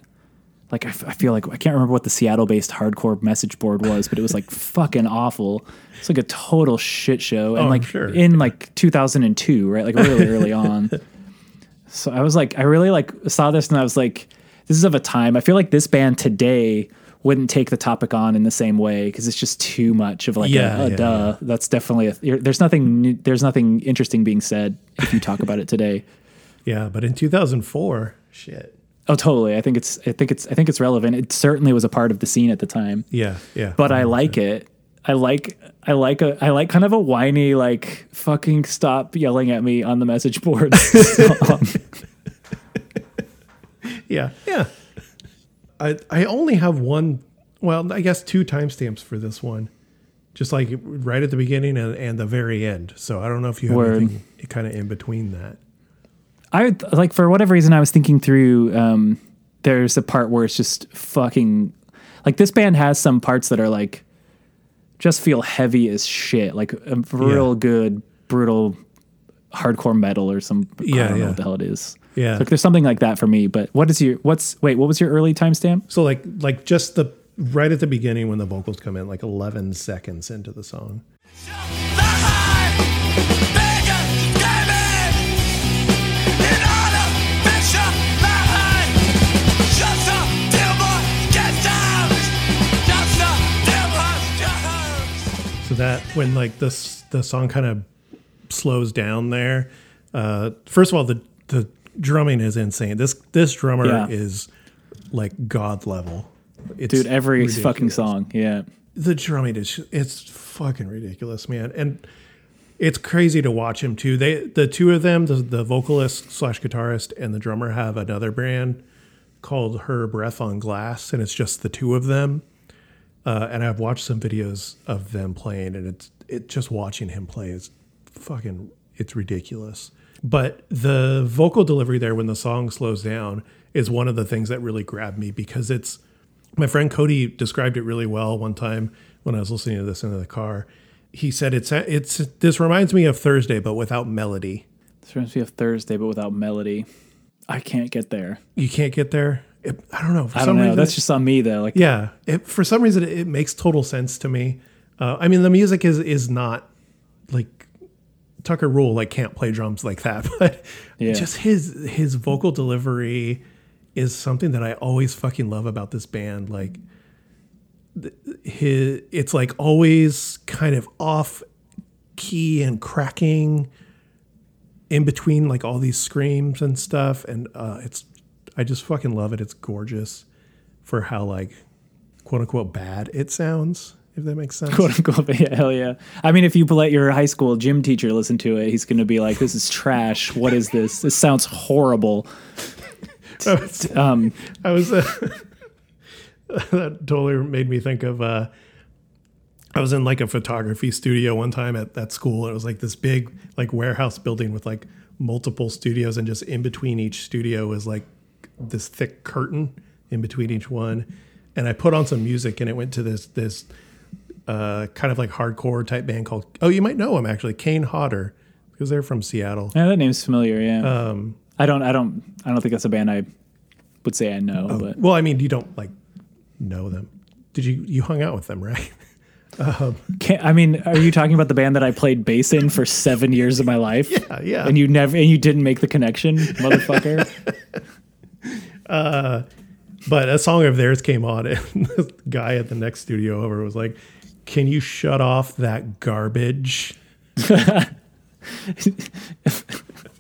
Like I, f- I feel like I can't remember what the Seattle-based hardcore message board was, but it was like <laughs> fucking awful. It's like a total shit show, and Oh, like sure. in like 2002, right? Like really early on. <laughs> So I was like, I really like saw this, and I was like, this is of a time. I feel like this band today wouldn't take the topic on in the same way because it's just too much of like, Yeah, a, a yeah, duh. That's definitely a. you're- There's nothing. new- There's nothing interesting being said if you talk about it today. Yeah, but in 2004, shit. Oh, totally. I think it's. I think it's. I think it's relevant. It certainly was a part of the scene at the time. Yeah, yeah. But I like it. I like. I like a. I like kind of a whiny like fucking stop yelling at me on the message board. <laughs> <laughs> Yeah, yeah. I I only have one. Well, I guess two timestamps for this one, just like right at the beginning and, and the very end. So I don't know if you have Word. anything kind of in between that. I like for whatever reason I was thinking through. Um, there's a part where it's just fucking like this band has some parts that are like just feel heavy as shit, like a real Yeah. good brutal hardcore metal or some. I don't know yeah. what the hell it is. Yeah. Like there's something like that for me. But what is your what's wait? What was your early timestamp? So like like just the right at the beginning when the vocals come in, like 11 seconds into the song. So that when like this the song kind of slows down there. Uh, first of all, the the drumming is insane. This this drummer Yeah. is like god level. It's Dude, every ridiculous. fucking song. Yeah. The drumming is it's fucking ridiculous, man. And it's crazy to watch him too. They the two of them, the, the vocalist slash guitarist and the drummer, have another brand called Her Breath on Glass, and it's just the two of them. Uh, and I've watched some videos of them playing, and it's it just watching him play is fucking it's ridiculous. But the vocal delivery there when the song slows down is one of the things that really grabbed me because it's my friend Cody described it really well one time when I was listening to this in the car. He said it's it's this reminds me of Thursday but without melody. This reminds me of Thursday, but without melody. I can't get there. You can't get there. It, I don't know. For I don't know. reason, That's just on me though. Like yeah. It, for some reason, it, it makes total sense to me. Uh, I mean, the music is is not like Tucker Rule like can't play drums like that, <laughs> but Yeah. just his his vocal delivery is something that I always fucking love about this band. Like his, it's like always kind of off key and cracking in between like all these screams and stuff, and uh, it's I just fucking love it. It's gorgeous for how like quote unquote bad it sounds. If that makes sense. quote unquote. <laughs> Yeah, hell yeah. I mean, if you let your high school gym teacher listen to it, he's going to be like, "This is trash. What is this? This sounds horrible." <laughs> <laughs> Um, I was uh, that totally made me think of uh I was in like a photography studio one time at that school. It was like this big like warehouse building with like multiple studios and just in between each studio was like this thick curtain in between each one. And I put on some music and it went to this this uh, kind of like hardcore type band called oh you might know them actually Kane Hodder because they're from Seattle. yeah, that name's familiar. Yeah. Um, I don't. I don't. I don't think that's a band I would say I know. Oh, but well, I mean, you don't like know them. Did you you hung out with them, right? <laughs> Can't, I mean, are you talking about the band that I played bass in for seven years of my life? <laughs> Yeah, yeah. And you never and you didn't make the connection, motherfucker. <laughs> Uh, but a song of theirs came on, and <laughs> the guy at the next studio over was like, "Can you shut off that garbage?" <laughs>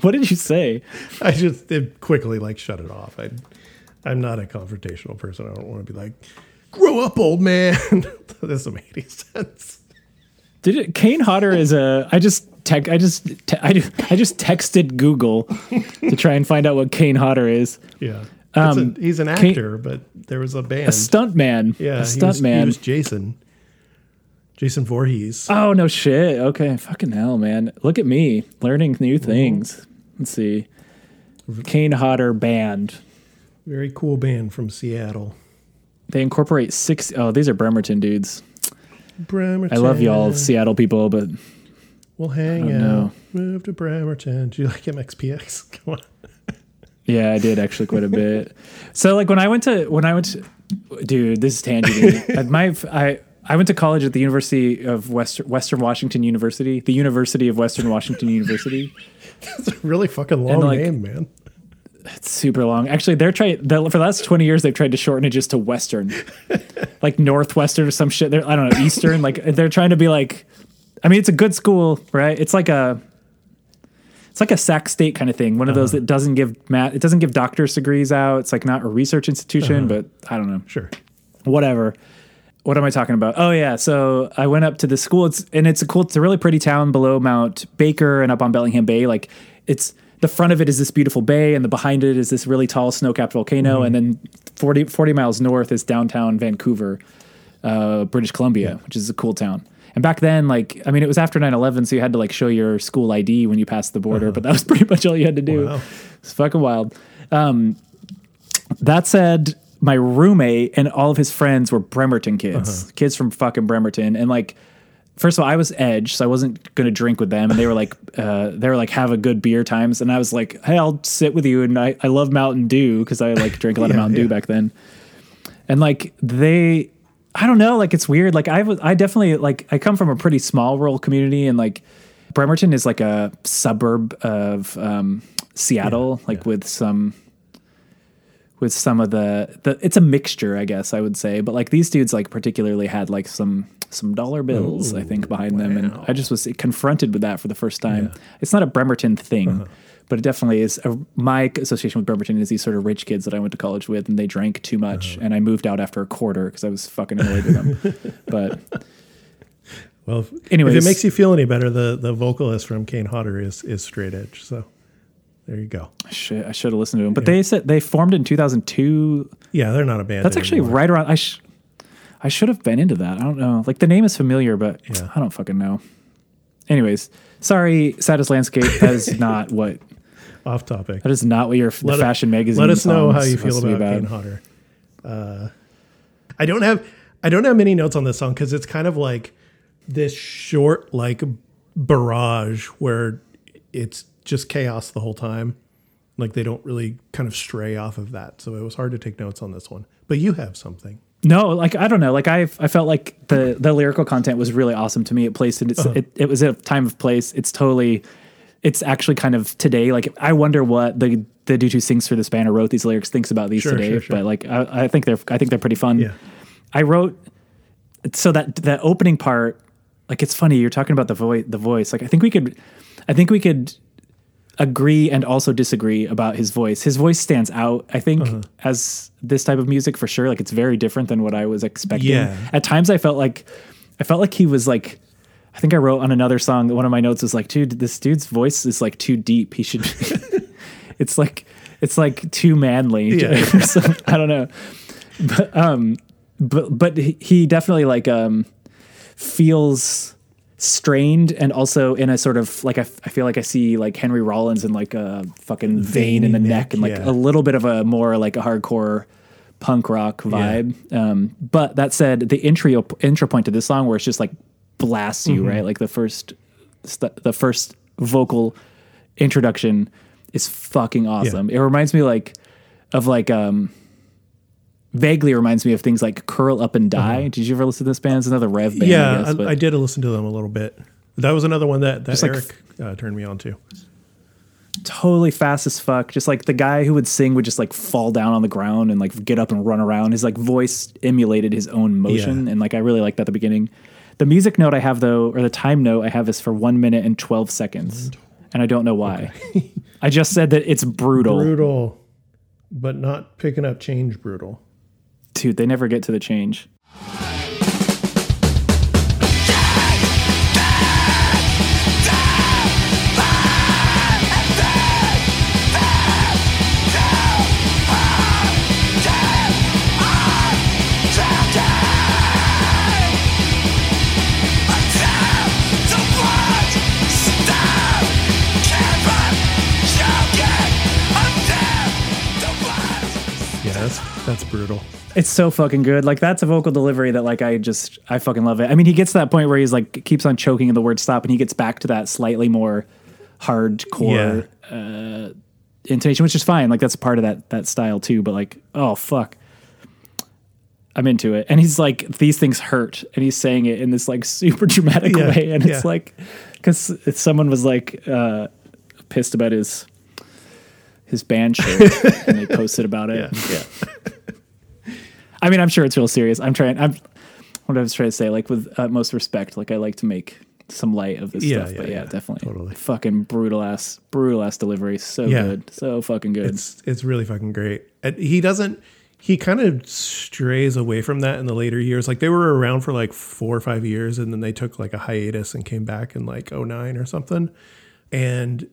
what did you say? I just it quickly like shut it off. I, I'm not a confrontational person. I don't want to be like, "Grow up, old man." <laughs> that doesn't make any sense. Did it? Kane Hodder is a. I just tech. I just. Te, I, I just texted Google to try and find out what Kane Hodder is. Yeah, Um, a- he's an actor, but there was a band. A stunt man. yeah, a he was, stunt he was Jason. Jason Voorhees. oh no shit. Okay, fucking hell, man. Look at me learning new things. Let's see. Kane Hodder band. Very cool band from Seattle. They incorporate six oh these are Bremerton dudes. Bremerton. I love y'all Seattle people, but We'll hang out. know. Move to Bremerton. Do you like MXPX? <laughs> Come on. Yeah, I did actually quite a bit. <laughs> So like when I went to when I went to, dude, this is tangent. <laughs> My I I went to college at the University of Western Western Washington University, the University of Western Washington University. <laughs> It's a really fucking long like- name, man. It's super long. Actually, they're trying for the last twenty years. They've tried to shorten it just to Western, like Northwestern or some shit. They're, I don't know Eastern. Like they're trying to be like. I mean, it's a good school, right? It's like a. It's like a Sac State kind of thing. One of those uh-huh. that doesn't give math. It doesn't give doctor's degrees out. It's like not a research institution, uh-huh. but I don't know. Sure. whatever. What am I talking about? Oh yeah, so I went up to the school. It's and it's a cool. It's a really pretty town below Mount Baker and up on Bellingham Bay. Like it's the front of it is this beautiful bay, and the behind it is this really tall snow-capped volcano, mm-hmm. and then 40, 40 miles north is downtown Vancouver, uh, British Columbia, which is a cool town. And back then, like, I mean, it was after 9-11, so you had to like show your school ID when you passed the border, but that was <laughs> pretty much all you had to do. Wow. It's fucking wild. Um, that said, my roommate and all of his friends were Bremerton kids, kids from fucking Bremerton, and like first of all, I was edge, so I wasn't going to drink with them. And they were like, <laughs> uh, they were like, have a good beer times. And I was like, hey, I'll sit with you. And I, I love Mountain Dew because I like drank a lot of <laughs> Mountain yeah. Dew back then. And like they, I don't know, like it's weird. Like I was, I definitely like I come from a pretty small rural community, and like Bremerton is like a suburb of um, Seattle, like with some with some of the the it's a mixture, I guess I would say. But like these dudes like particularly had like some some dollar bills, I think, behind them. And I just was confronted with that for the first time. It's not a Bremerton thing, but it definitely is a, my association with Bremerton is these sort of rich kids that I went to college with and they drank too much uh-huh. and I moved out after a quarter because I was fucking annoyed with them. <laughs> But Well, if, if it makes you feel any better, the the vocalist from Kane Hodder is is straight edge. So there you go. Should I should have listened to them. But they said they formed in 2002. Yeah, they're not a band. That's actually anymore. right around I sh- I should have been into that. I don't know. Like the name is familiar, but Yeah. I don't fucking know. Anyways, sorry, Saddest Landscape. That is not what off topic. that is not what your the Let it- fashion magazine. Let us know how you feel be about Kane Hodder. Uh, I don't have I don't have many notes on this song because it's kind of like this short like barrage where it's just chaos the whole time. Like they don't really kind of stray off of that, so it was hard to take notes on this one. But you have something. No, like I don't know. Like I, I felt like the the lyrical content was really awesome to me. It placed in its, Uh-huh. it, it was a time of place. It's totally, it's actually kind of today. Like I wonder what the the dude who sings for this band or wrote these lyrics thinks about these Sure, today. sure, sure. But like I, I think they're I think they're pretty fun. Yeah. I wrote so that that opening part, like it's funny. You're talking about the voice. The voice. Like I think we could, I think we could agree and also disagree about his voice. His voice stands out, I think, Uh-huh. as this type of music for sure. Like it's very different than what I was expecting. Yeah. At times I felt like I felt like he was like I think I wrote on another song that one of my notes was like, dude, this dude's voice is like too deep. He should <laughs> it's like it's like too manly. Yeah. <laughs> So, I don't know. But um but but he, definitely like um feels strained and also in a sort of like I, f- I feel like I see like Henry Rollins in like a fucking vein in the neck, neck, and like yeah. a little bit of a more like a hardcore punk rock vibe. Um, but that said, the intro intro point to this song where it's just like blasts you Mm-hmm. right, like the first st- the first vocal introduction is fucking awesome. It reminds me like of like um vaguely reminds me of things like Curl Up and Die. Did you ever listen to this band? It's another Rev band. I Uh-huh. yeah, guess, I, I did listen to them a little bit. That was another one that that Just like Eric uh, turned me on to. totally fast as fuck. Just like the guy who would sing would just like fall down on the ground and like get up and run around. His like voice emulated his own motion, Yeah. and like I really liked that at the beginning. The music note I have though, or the time note I have is for one minute and twelve seconds, and I don't know why. <laughs> I just said that it's brutal. Brutal, but not picking up change. Brutal. dude. They never get to the change. Brutal. It's so fucking good. Like that's a vocal delivery that like I just I fucking love it. I mean, he gets to that point where he's like keeps on choking in the word stop, and he gets back to that slightly more hardcore uh, intonation, which is fine. Like that's part of that that style too. But like, oh fuck, I'm into it. And he's like, these things hurt, and he's saying it in this like super <laughs> dramatic Yeah, way, and it's like because someone was like uh, pissed about his his band shirt, <laughs> and they posted about it. Yeah. I mean, I'm sure it's real serious. I'm trying. I'm what I was trying to say, like with utmost respect. Like I like to make some light of this Yeah, stuff, yeah, but yeah, yeah, definitely, totally. fucking brutal ass, brutal ass delivery. So good, so fucking good. It's it's really fucking great. And he doesn't. He kind of strays away from that in the later years. Like they were around for like four or five years, and then they took like a hiatus and came back in like 09 or something. And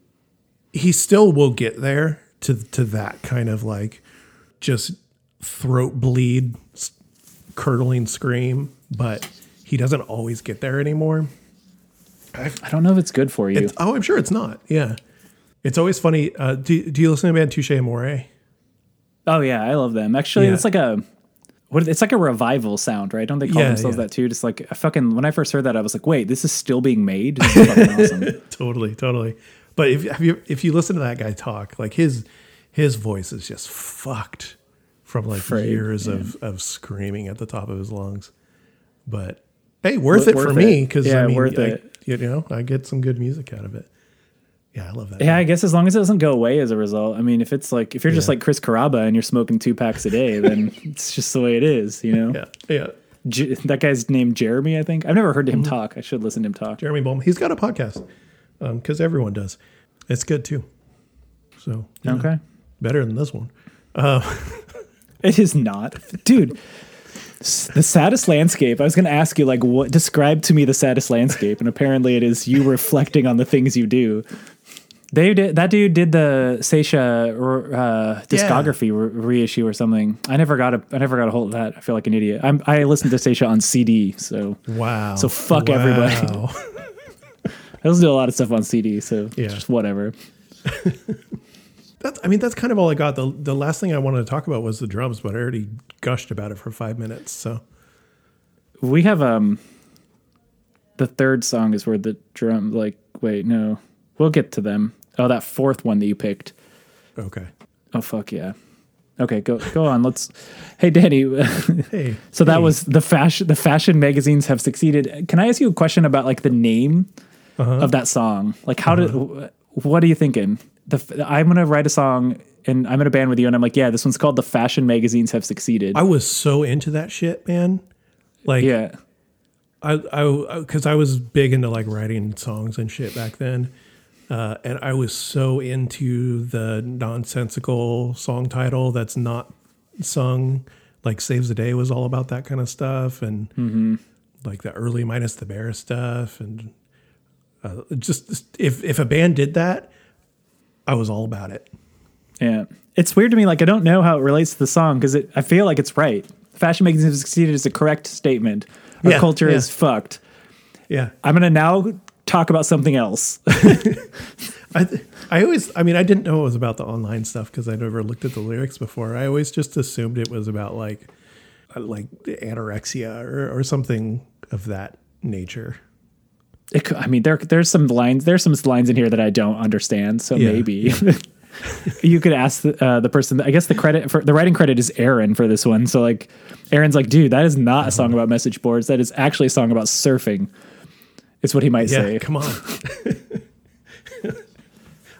he still will get there to to that kind of like just throat bleed, curdling scream, but he doesn't always get there anymore. I don't know if it's good for you. It's, oh, I'm sure it's not. Yeah, it's always funny. Uh, do, do you listen to the band Touche Amore? oh yeah, I love them. Actually, Yeah. it's like a what it's like a revival sound, right? Don't they call Yeah, themselves yeah. that too? Just like I fucking when I first heard that, I was like, wait, this is still being made. This is <laughs> fucking awesome. totally, totally. But if have you if you listen to that guy talk, like his his voice is just fucked from like Frayed, years yeah. of of screaming at the top of his lungs. But hey, worth Wor- it for worth me because Yeah, I mean, worth I- it. you know, I get some good music out of it. Yeah, I love that. Yeah, I guess as long as it doesn't go away as a result. I mean, if it's like if you're just like Chris Carrabba and you're smoking two packs a day, then <laughs> it's just the way it is, you know. yeah, yeah. J- that guy's named Jeremy, I think. I've never heard Mm-hmm. him talk. I should listen to him talk. Jeremy Bolm. He's got a podcast because everyone does. It's good too. So yeah, Okay. better than this one. <laughs> It is not, dude. The saddest landscape. I was going to ask you, like, what describe to me the saddest landscape, and apparently it is you reflecting on the things you do. They did that dude did the Saetia uh, discography re- reissue or something. I never got a I never got a hold of that. I feel like an idiot. I'm, I listened to Saetia on CD, so Wow. So fuck everybody. <laughs> I listen to a lot of stuff on CD. So Yeah. just whatever. <laughs> That's, I mean, that's kind of all I got. The, the last thing I wanted to talk about was the drums, but I already gushed about it for five minutes. So, We have um the third song is where the drum like wait no we'll get to them. Oh, that fourth one that you picked. okay. Oh fuck yeah. Okay, go go on. Let's. Hey Danny. <laughs> Hey. so that hey. was the fashion. The fashion magazines have succeeded. Can I ask you a question about like the name Uh-huh. of that song? Like, how did? What are you thinking? The I'm gonna write a song and I'm in a band with you, and I'm like, yeah, this one's called "The Fashion Magazines Have Succeeded." I was so into that shit, man. Like, yeah, I, I, because I was big into like writing songs and shit back then. Uh, and I was so into the nonsensical song title that's not sung. Like Saves the Day was all about that kind of stuff. And like the early Minus the Bear stuff. And uh, just if, if a band did that, I was all about it. yeah. It's weird to me. Like, I don't know how it relates to the song because I feel like it's right. Fashion magazines have succeeded is a correct statement. Our Yeah, culture yeah. is fucked. Yeah. I'm gonna now talk about something else. <laughs> I, I always, I mean, I didn't know it was about the online stuff because I never looked at the lyrics before. I always just assumed it was about like, uh, like anorexia or, or something of that nature. It, I mean, there there's some lines there's some lines in here that I don't understand. So Yeah. maybe <laughs> you could ask the, uh, the person. I guess the credit for the writing credit is Aaron for this one. So like, Aaron's like, dude, that is not a song about message boards. That is actually a song about surfing. It's what he might Yeah, say. come on. <laughs>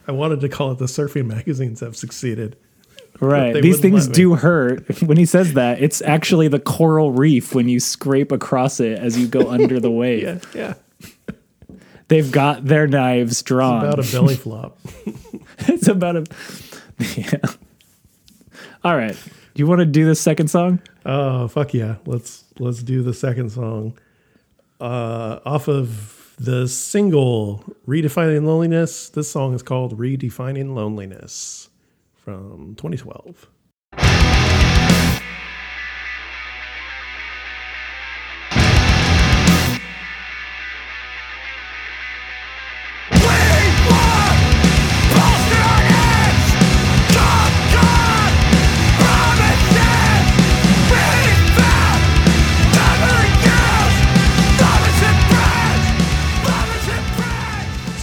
I wanted to call it the surfing magazines have succeeded. Right. These things do hurt. When he says that, it's actually the coral reef when you scrape across it as you go under the <laughs> wave. Yeah, yeah. They've got their knives drawn. It's about a belly flop. <laughs> it's about a yeah. All right. You want to do the second song? Oh fuck yeah! Let's let's do the second song. Uh, off of the single "Redefining Loneliness." This song is called "Redefining Loneliness" from 2012.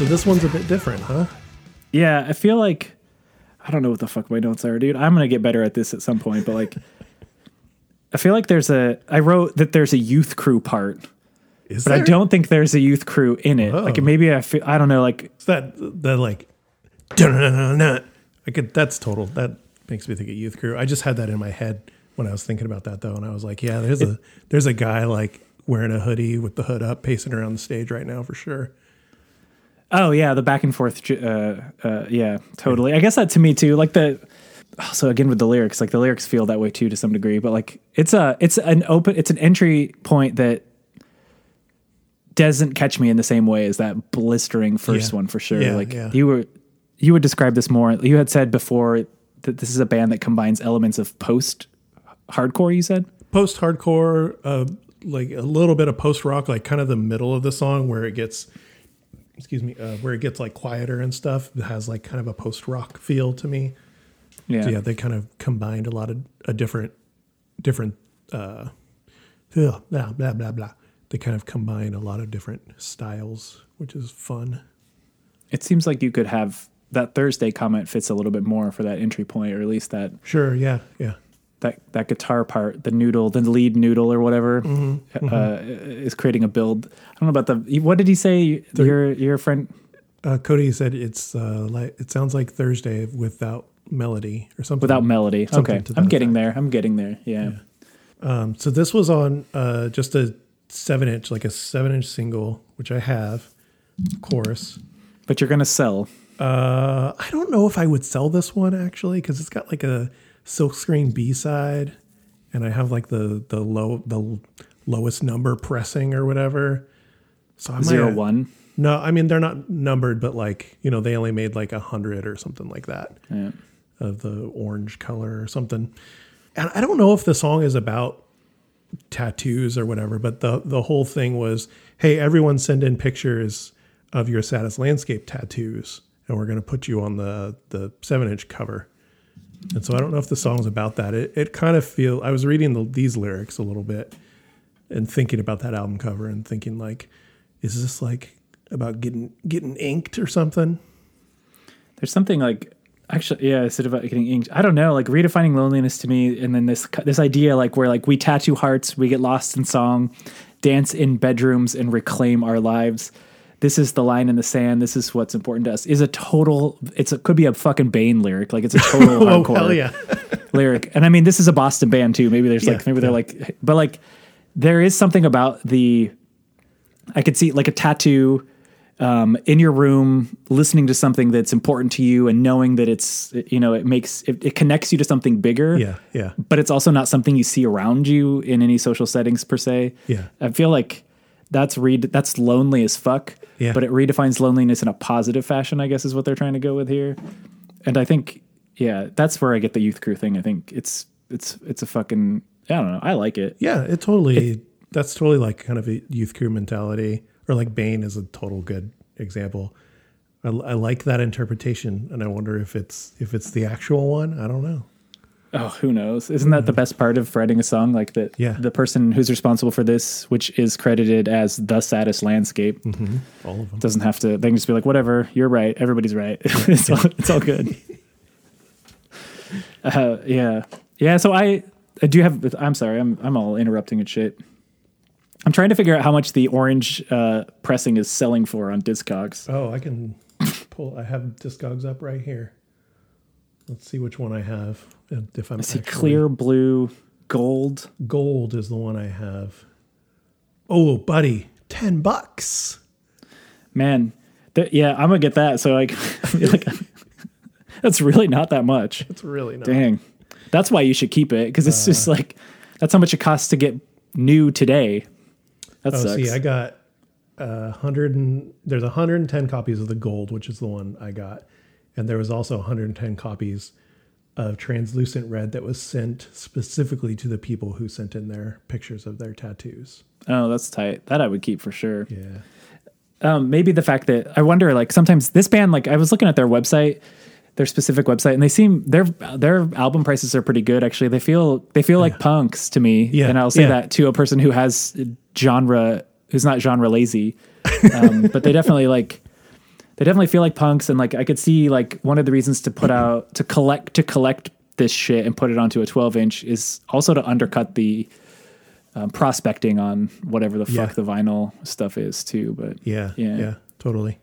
So this one's a bit different, huh? Yeah, I feel like I don't know what the fuck my notes are, dude. I'm gonna get better at this at some point, but like <laughs> I feel like there's a I wrote that there's a youth crew part, Is but I there? don't think there's a youth crew in it. Like Whoa. maybe I feel I don't know, like It's that that like, dun-dun-dun-dun-dun. I could. That's total. That makes me think of Youth Crew. I just had that in my head when I was thinking about that though, and I was like, yeah, there's a there's a guy like wearing a hoodie with the hood up, pacing around the stage right now for sure. Oh yeah, the back and forth. Uh, uh, yeah, totally. I guess that to me too. Like the so again with the lyrics, like the lyrics feel that way too to some degree. But like it's a it's an open it's an entry point that doesn't catch me in the same way as that blistering first Yeah. one for sure. Yeah, like yeah. you were you would describe this more. You had said before that this is a band that combines elements of post hardcore. You said. Post hardcore, uh, like a little bit of post rock, like kind of the middle of the song where it gets, excuse me, uh, where it gets like quieter and stuff. It has like kind of a post rock feel to me. Yeah. So yeah, they kind of combined a lot of a different different uh, blah blah blah blah. They kind of combine a lot of different styles, which is fun. It seems like you could have that Thursday comment fits a little bit more for that entry point, or at least that Sure, yeah, yeah. That that guitar part, the noodle, the lead noodle or whatever, Mm-hmm, uh, is creating a build. I don't know about the. What did he say? Your your friend. Uh, Cody said it's uh, like it sounds like Thursday without melody or something. Without melody. Something okay. I'm getting effect. there. I'm getting there. Yeah. Um, so this was on uh, just a seven inch, like a seven inch single, which I have, of course. But you're going to sell. Uh, I don't know if I would sell this one actually because it's got like a silkscreen B side, and I have like the the low the lowest number pressing or whatever. So I might Zero one. No, I mean they're not numbered, but like you know they only made like a hundred or something like that Yeah. of the orange color or something. And I don't know if the song is about tattoos or whatever, but the the whole thing was, hey, everyone send in pictures of your saddest landscape tattoos, and we're going to put you on the the seven inch cover. And so I don't know if the song's about that. It it kind of feel. I was reading the, these lyrics a little bit and thinking about that album cover and thinking like, is this like about getting getting inked or something? There's something like actually yeah, it's about getting inked. I don't know, like redefining loneliness to me and then this this idea like where like we tattoo hearts, we get lost in song, dance in bedrooms and reclaim our lives. This is the line in the sand. This is what's important to us. Is a total. It's a could be a fucking Bane lyric. Like it's a total <laughs> Oh hardcore yeah! <laughs> lyric. And I mean, this is a Boston band too. Maybe there's like Yeah, maybe they're like, but like there is something about the. I could see like a tattoo um, in your room, listening to something that's important to you, and knowing that it's you know it makes it, it connects you to something bigger. Yeah, yeah. But it's also not something you see around you in any social settings per se. Yeah. I feel like that's read that's lonely as fuck. Yeah. But it redefines loneliness in a positive fashion, I guess is what they're trying to go with here. And I think, yeah, that's where I get the youth crew thing. I think it's it's it's a fucking I don't know. I like it. Yeah, it totally. that's totally like kind of a youth crew mentality, or like Bane is a total good example. I, I like that interpretation, and I wonder if it's if it's the actual one. I don't know. Oh, who knows? Isn't that the best part of writing a song? Like that Yeah. the person who's responsible for this, which is credited as the saddest landscape, All of them. doesn't have to they can just be like, whatever, you're right, everybody's right. <laughs> it's all it's all good. <laughs> uh, yeah. Yeah, so I I do have I'm sorry, I'm I'm all interrupting and shit. I'm trying to figure out how much the orange uh, pressing is selling for on Discogs. Oh, I can pull. I have Discogs up right here. Let's see which one I have. and If I'm I see actually- clear blue, gold. gold is the one I have. Oh, buddy, ten bucks. Man, th- yeah, I'm gonna get that. So like, <laughs> I feel like that's really not that much. It's really not. Dang, that's why you should keep it because it's just Uh. like that's how much it costs to get new today. That Oh, sucks. see, I got a hundred and there's hundred and ten copies of the gold, which is the one I got, and there was also 110 copies of translucent red that was sent specifically to the people who sent in their pictures of their tattoos. oh, that's tight. That I would keep for sure. Yeah, um, maybe the fact that I wonder, like sometimes this band, like I was looking at their website, their specific website, and they seem their their album prices are pretty good. Actually, they feel they feel like punks to me. Yeah, and I'll say yeah. that to a person who has genre who's not genre lazy, um, but they definitely like they definitely feel like punks. And like I could see like one of the reasons to put out to collect to collect this shit and put it onto a 12 inch is also to undercut the um, prospecting on whatever the fuck Yeah. the vinyl stuff is too. But yeah, Yeah. yeah, totally.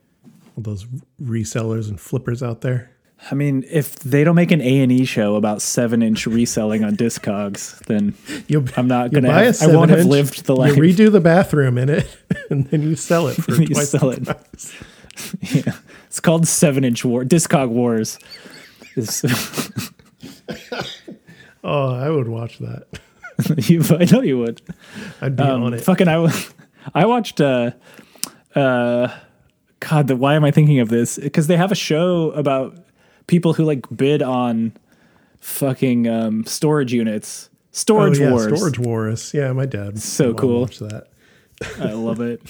All those resellers and flippers out there. I mean, if they don't make an A and E show about seven inch reselling on Discogs, then You'll, I'm not gonna. buy Have, I won't have lived the life. You redo the bathroom in it, <laughs> and then you sell it <laughs> for You twice sell the it. <laughs> yeah. It's called Seven Inch War Discog Wars. <laughs> Oh, I would watch that. <laughs> you, I know you would. I'd be Um, on it. Fucking, I, I watched. Uh, uh, God, the, why am I thinking of this? Because they have a show about people who like bid on fucking um, storage units, Oh, storage yeah, wars. Storage Wars. Yeah, my dad. So cool. watched that. I love it.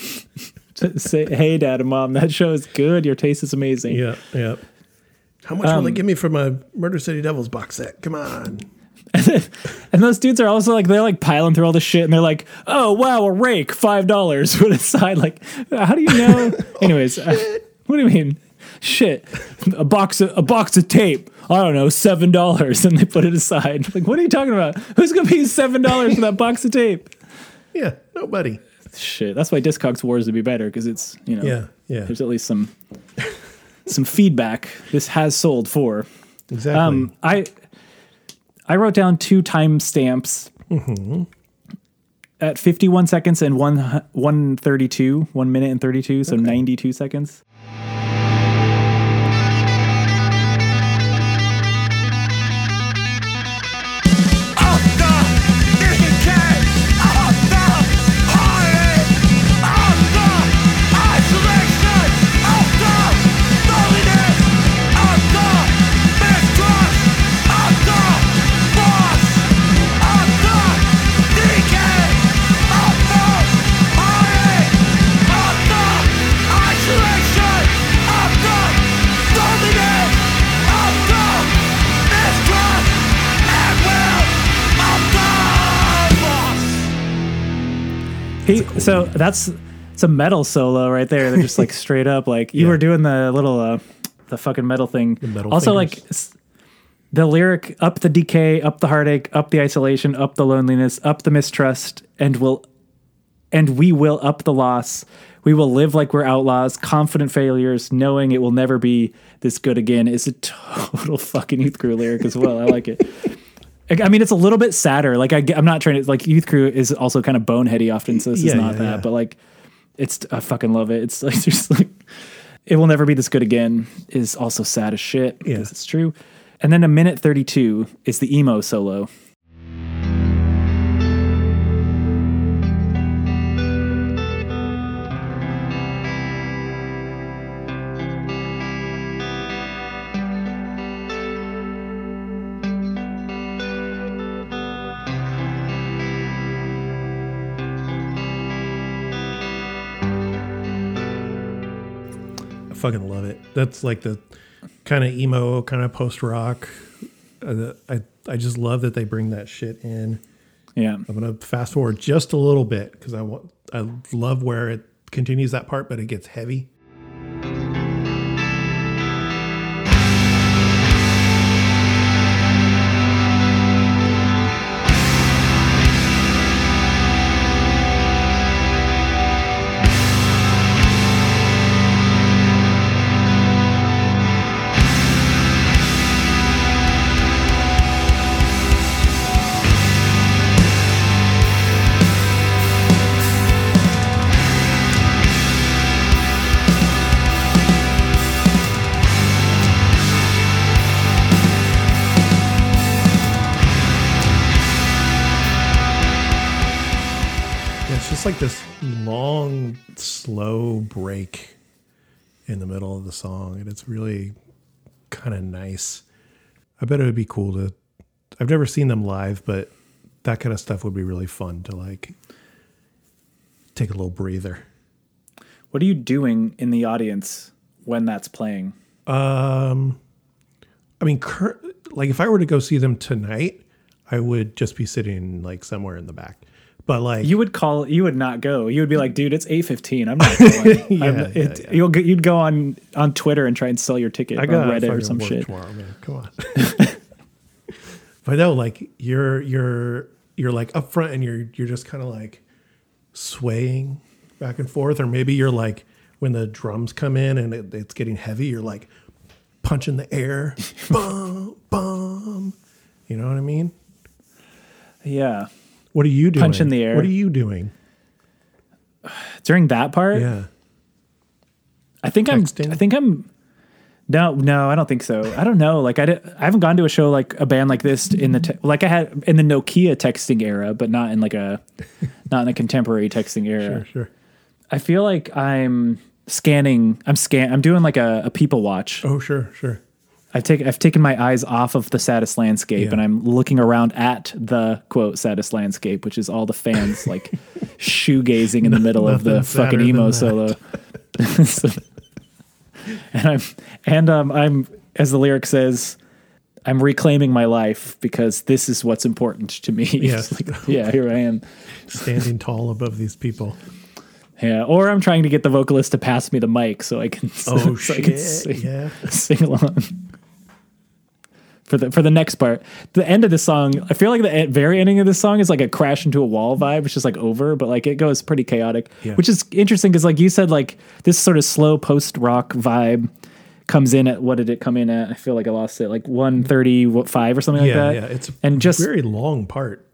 Say, hey, dad and mom, that show is good. Your taste is amazing. Yeah, yeah. How much will Um, they give me for my Murder City Devils box set? Come on. And, those dudes are also like they're like piling through all the shit and they're like, "Oh wow, a rake, five dollars." <laughs> Put aside, like, how do you know? <laughs> Anyways, uh, what do you mean? Shit, a box of a box of tape. I don't know, seven dollars, and they put it aside. Like, what are you talking about? Who's gonna pay seven dollars for that box of tape? Yeah, nobody. Shit, that's why Discogs Wars would be better because it's you know Yeah, yeah. there's at least some some feedback. This has sold for. Exactly. Um, I I wrote down two timestamps at 51 seconds and one 132, one minute and 32, so 92 seconds. So that's it's a metal solo right there. They're just like <laughs> straight up like you Yeah. were doing the little uh the fucking metal thing. metal also fingers. like the lyric up the decay, up the heartache, up the isolation, up the loneliness, up the mistrust, and will and we will up the loss. We will live like we're outlaws, confident failures, knowing it will never be this good again. Is a <laughs> total fucking youth crew lyric as well. I like it. <laughs> I mean, it's a little bit sadder. Like I, am not trying to like youth crew is also kind of boneheady often, so this Yeah, is not yeah, that. yeah. But like, it's I fucking love it. It's <laughs> like just like it will never be this good again is also sad as shit Yes, Yeah. it's true. And then a minute 32 is the emo solo. Fucking love it. That's like the kind of emo, kind of post rock. Uh, I I just love that they bring that shit in. Yeah. I'm gonna fast forward just a little bit because I want I love where it continues that part, but it gets heavy. Break in the middle of the song, and it's really kind of nice. I bet it would be cool to. I've never seen them live, but that kind of stuff would be really fun to like take a little breather. What are you doing in the audience when that's playing? Um, I mean, cur- like if I were to go see them tonight, I would just be sitting like somewhere in the back. But like, You would call. You would not go. You would be like, "Dude, it's eight fifteen. I'm not <laughs> going." Yeah, I'm- yeah, it- yeah. You'll go- you'd go on on Twitter and try and sell your ticket I on Reddit or some shit. tomorrow, man. Come on. <laughs> but no, like you're you're you're like up front and you're you're just kind of like swaying back and forth, or maybe you're like when the drums come in and it, it's getting heavy, you're like punching the air, <laughs> bum bum. You know what I mean? Yeah. What are you doing? Punch in the air. What are you doing? <sighs> During that part, Yeah. I think I'm. I think I'm. No, no, I don't think so. I don't know. Like I, di- I haven't gone to a show like a band like this in the te- like I had in the Nokia texting era, but not in like a <laughs> not in a contemporary texting era. Sure, sure. I feel like I'm scanning. I'm scan. I'm doing like a, a people watch. Oh, sure, sure. I've taken I've taken my eyes off of the saddest landscape Yeah. and I'm looking around at the quote saddest landscape, which is all the fans like <laughs> shoegazing in the middle of the fucking emo solo. So- <laughs> and I'm and um I'm as the lyric says, I'm reclaiming my life because this is what's important to me. Yes. <laughs> Like, yeah, here I am. Standing tall above these people. Yeah, or I'm trying to get the vocalist to pass me the mic so I can Oh so I shit! can sing, Yeah. sing along. For the for the next part, the end of the song, I feel like the very ending of the song is like a crash into a wall vibe, which is like over, but like it goes pretty chaotic, Yeah. which is interesting because like you said, like this sort of slow post rock vibe comes in at what did it come in at? I feel like I lost it, like one thirty five or something like that. yeah. It's a and just very long part.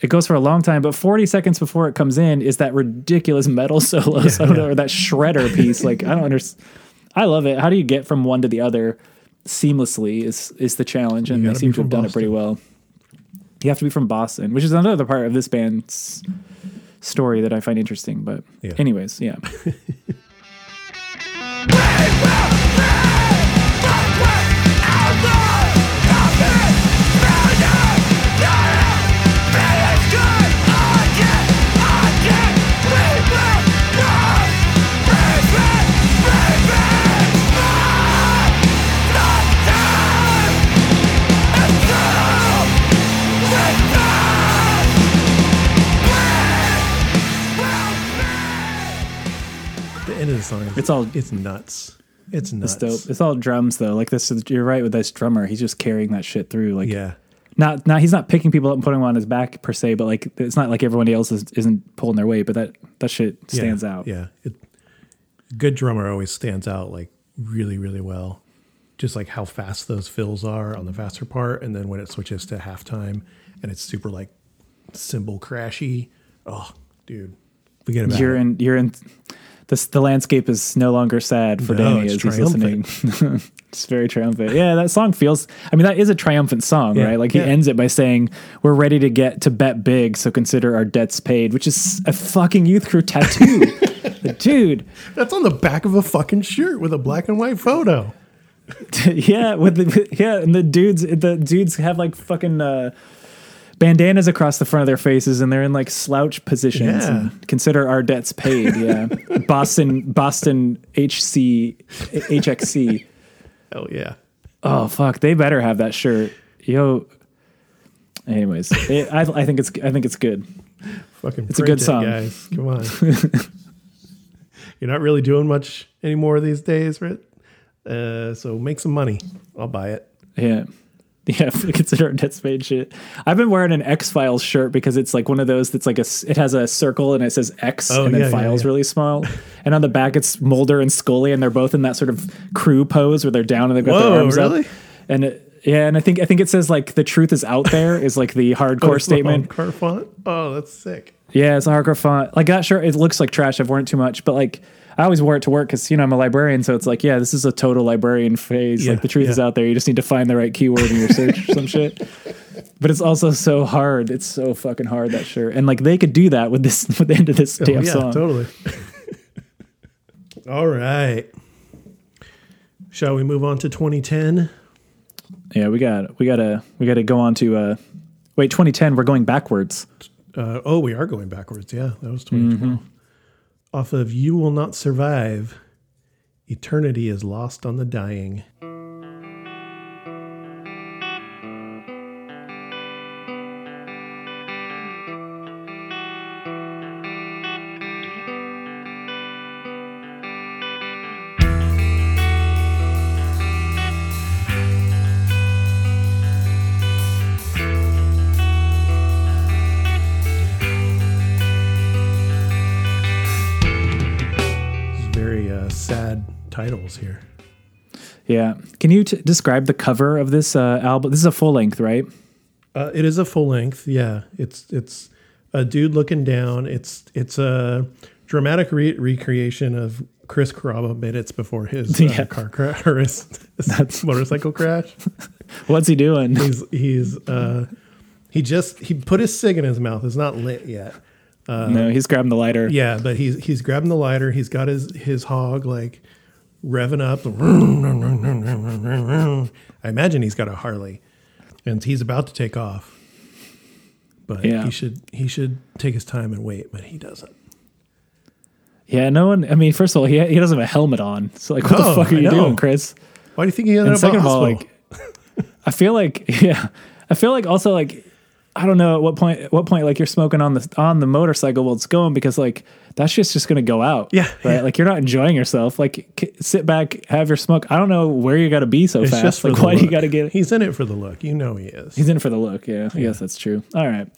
it goes for a long time, but 40 seconds before it comes in is that ridiculous metal <laughs> solo Yeah, solo yeah. or that shredder piece. Like I don't understand. I love it. How do you get from one to the other seamlessly is is the challenge, and they seem to have done it pretty well. You have to be from Boston, which is another part of this band's story that I find interesting. But Yeah. anyways, yeah. <laughs> The end of the song. Is, It's all- It's nuts. It's nuts. It's dope. It's all drums though. Like this, is, you're right with this drummer. He's just carrying that shit through. Like Yeah. not not he's not picking people up and putting them on his back per se, but like it's not like everyone else is, isn't pulling their weight. But that that shit stands yeah, out. Yeah. It, good drummer always stands out like really, really well. Just like how fast those fills are on the faster part, and then when it switches to halftime and it's super like cymbal crashy. Oh, dude, forget about You're it. in you're in this the landscape is no longer sad for No, Danny it's as he's listening. <laughs> it's very triumphant. Yeah, that song feels I mean that is a triumphant song, Yeah, right? Like he yeah. ends it by saying, We're ready to get to bet big, so consider our debts paid, which is a fucking youth crew tattoo. <laughs> Dude, That's on the back of a fucking shirt with a black and white photo. <laughs> yeah, with the yeah, and the dudes the dudes have like fucking uh bandanas across the front of their faces and they're in like slouch positions Yeah. and consider our debts paid. Yeah. <laughs> Boston Boston HC HXC. oh yeah. Oh fuck, they better have that shirt. Yo Anyways, it, I, I think it's I think it's good. Fucking It's a good it, song. guys. Come on. <laughs> You're not really doing much anymore these days, right? Uh, so make some money. I'll buy it. Yeah. <laughs> Yeah, consider Dead paid shit. I've been wearing an X Files shirt because it's like one of those that's like a it has a circle and it says X Oh, and then yeah, yeah, files yeah. really small. <laughs> and on the back it's Mulder and Scully and they're both in that sort of crew pose where they're down and they've got Whoa, their arms really? up. And it, yeah, and I think I think it says like the truth is out there is like the <laughs> hardcore the statement. Car font. Oh, that's sick. Yeah, it's a hardcore font. Like that shirt, it looks like trash. I've worn it too much, but like I always wore it to work because you know I'm a librarian, so it's like yeah, this is a total librarian phase. Yeah, like the truth is out there. You just need to find the right keyword in your search or some shit. <laughs> But it's also so hard. It's so fucking hard that shirt, and like they could do that with this <laughs> with the end of this Oh, damn yeah, song. totally. <laughs> All right. Shall we move on to 2010? Yeah, we got we gotta we gotta go on to uh wait 2010. We're going backwards. Uh, oh, we are going backwards. Yeah, that was 2012. Off of You Will Not Survive, Eternity is Lost on the Dying. Titles here. Yeah, can you t- describe the cover of this uh, album? This is a full length, right? Uh, it is a full length. Yeah, it's it's a dude looking down. It's it's a dramatic re- recreation of Chris Carrabba minutes before his uh, <laughs> Yeah. car crash or his, <laughs> <laughs> his motorcycle crash. What's he doing? He's he's uh, he just he put his cig in his mouth. It's not lit yet. no, he's grabbing the lighter. Yeah, but he's he's grabbing the lighter. He's got his his hog like revving up. <laughs> I imagine he's got a Harley, and he's about to take off. But Yeah. he should he should take his time and wait, but he doesn't. Yeah, no one. I mean, first of all, he he doesn't have a helmet on. So like, what No, the fuck are I you know. doing, Chris? Why do you think he ended And up second of all, like, <laughs> I feel like <laughs> yeah, I feel like also like I don't know at what point at what point like you're smoking on the on the motorcycle while it's going because like that shit's just gonna go out. Yeah, right. yeah. Like you're not enjoying yourself. Like k- sit back, have your smoke. I don't know where you got to be so It's fast. just for like why do you got to get? He's in it for the look. You know he is. He's in for the look. Yeah, I guess that's true. All right.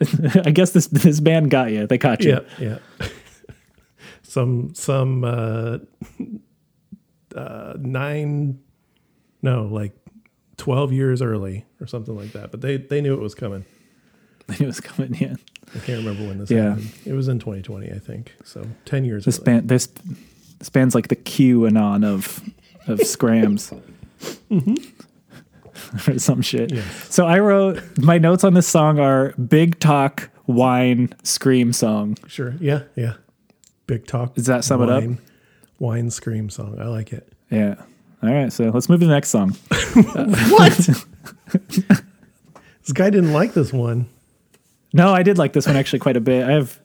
<laughs> I guess this this band got you. They caught you. yeah, yeah. <laughs> some some uh, <laughs> uh, nine, no, like twelve years early or something like that. But they they knew it was coming. <laughs> It was coming in. I can't remember when this Yeah. happened. It was in 2020, I think. So 10 years This early. band this this band's like the QAnon of of <laughs> skramz. Mm-hmm. <laughs> or some shit. Yes. So I wrote my notes on this song are big talk, wine, scream song. Sure. Yeah. Yeah. Big talk. Does that sum it up? wine, Wine scream song. I like it. Yeah. All right, so let's move to the next song. <laughs> What? this guy didn't like this one. No, I did like this one actually quite a bit. I have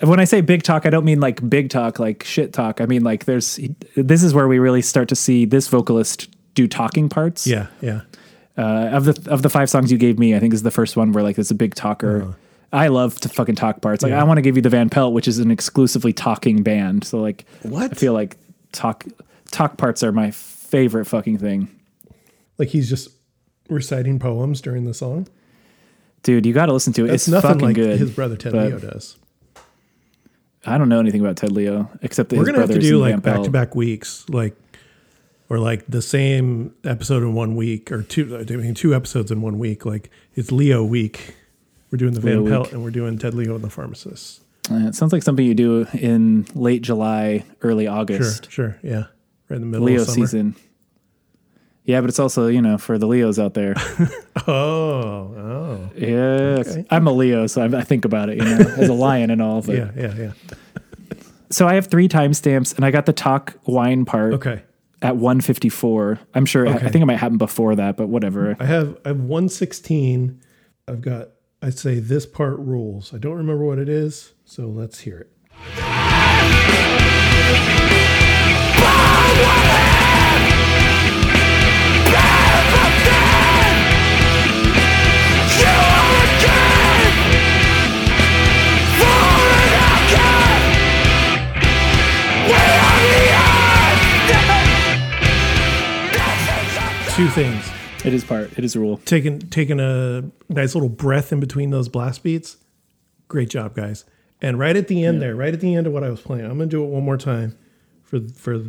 when I say big talk, I don't mean like big talk, like shit talk. I mean like there's this is where we really start to see this vocalist do talking parts. Yeah. Yeah. Uh, of the of the five songs you gave me, I think is the first one where like it's a big talker. I love to fucking talk parts. Like Uh-huh. Yeah. I want to give you the Van Pelt, which is an exclusively talking band. So like What? I feel like talk talk parts are my favorite fucking thing. Like he's just reciting poems during the song. Dude, you got to listen to it. That's it's nothing fucking like good. his brother Ted Leo does. I don't know anything about Ted Leo except that We're gonna have to do like back to back weeks, like or like the same episode in one week, or two. I mean, two episodes in one week. Like it's Leo week. We're doing the Leo Van Pelt, week. and we're doing Ted Leo and the Pharmacist. Uh, it sounds like something you do in late July, early Sure, August. sure, yeah, right in the middle Leo of summer. season. Yeah, but it's also, you know, for the Leos out there. <laughs> Oh, oh, Yeah, Okay. I'm a Leo, so I, I think about it, you know, as a lion and all. But. <laughs> yeah, yeah, yeah. So I have three timestamps, and I got the talk wine part Okay, at 154. I'm sure. I Okay. think it might happen before that, but whatever. I have I have one sixteen. I've got. I'd say this part rules. I don't remember what it is, so let's hear it. Two things. It is part. It is a rule. taking taking a nice little breath in between those blast beats. Great job, guys. And right at the end there, right at the end of what I was playing, I'm gonna do it one more time for for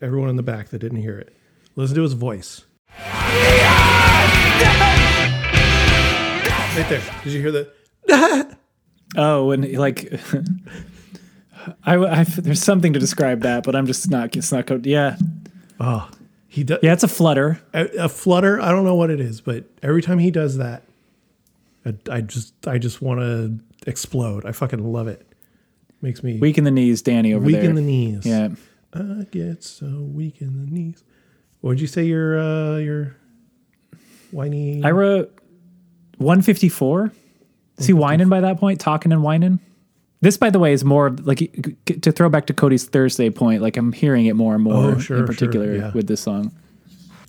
everyone in the back that didn't hear it. Listen to his voice. Right there. Did you hear that? <laughs> Oh, and like, <laughs> I, I- there's something to describe that, but I'm just not. It's not. Yeah, Oh, he does. yeah. It's a flutter. A, a flutter. I don't know what it is, but every time he does that, I, I just I just want to explode. I fucking love it. Makes me Weak in the knees, Danny over weak there. in the knees. Yeah. I get so weak in the knees. What'd you say your uh your whiny I wrote 154. Is he whining by that point? Talking and whining? This, by the way, is more like to throw back to Cody's Thursday point. Like I'm hearing it more and more Oh, sure, in sure, particular yeah. with this song.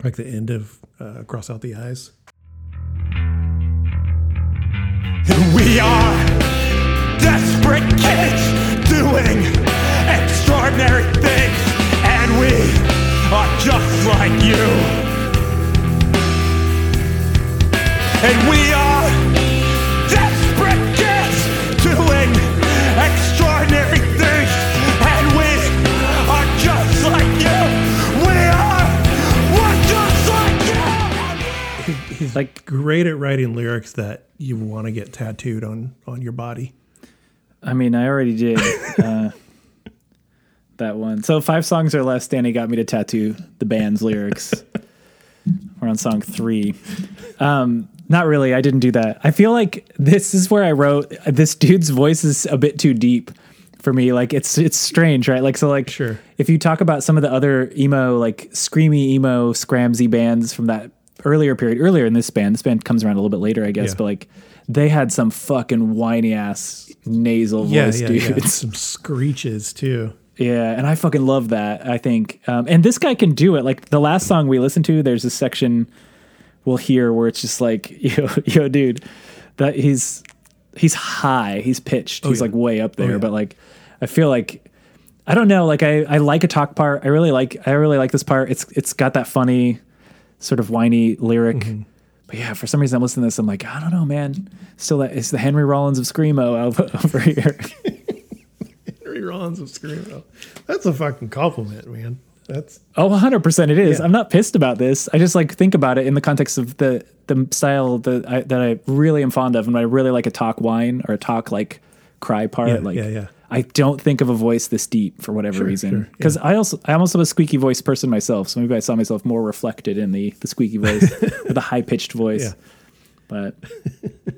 like the end of uh, cross out the eyes? We are desperate kids doing extraordinary things, and we are just like you. And we are extraordinary things, and we are just like you. We are, we're just like you. He's Like- great at writing lyrics that you want to get tattooed on on your body. I mean, I already did uh, <laughs> that one. So five songs or less, Danny got me to tattoo the band's lyrics. <laughs> We're on song three. Um, not really. I didn't do that. I feel like this is where I wrote this dude's voice is a bit too deep for me. Like it's it's strange, right? Like so, like Sure. If you talk about some of the other emo, like screamy emo, scramsy bands from that earlier period, earlier in this band, this band comes around a little bit later, I guess, Yeah. but like they had some fucking whiny ass nasal Yeah, voice yeah, dudes. Some screeches too. Yeah, and I fucking love that. I think, um, and this guy can do it. Like the last song we listened to, there's a section we'll hear where it's just like, <laughs> yo, yo, dude, that he's he's high, he's pitched, he's yeah. like way up there, yeah. but like I feel like I don't know, like I I like a talk part. I really like I really like this part. It's it's got that funny sort of whiny lyric. Mm-hmm. But yeah, for some reason I'm listening to this, I'm like, I don't know, man. Still that it's the Henry Rollins of Screamo <laughs> over here. <laughs> Henry Rollins of Screamo. That's a fucking compliment, man. That's Oh, 100% it is. Yeah. I'm not pissed about this. I just like think about it in the context of the the style that I, that I really am fond of and I really like a talk whine or a talk like cry part Yeah, like yeah, yeah. I don't think of a voice this deep for whatever Sure, reason. sure, yeah. I also I'm also a squeaky voice person myself, so maybe I saw myself more reflected in the the squeaky voice <laughs> with a high-pitched voice. Yeah. But <laughs>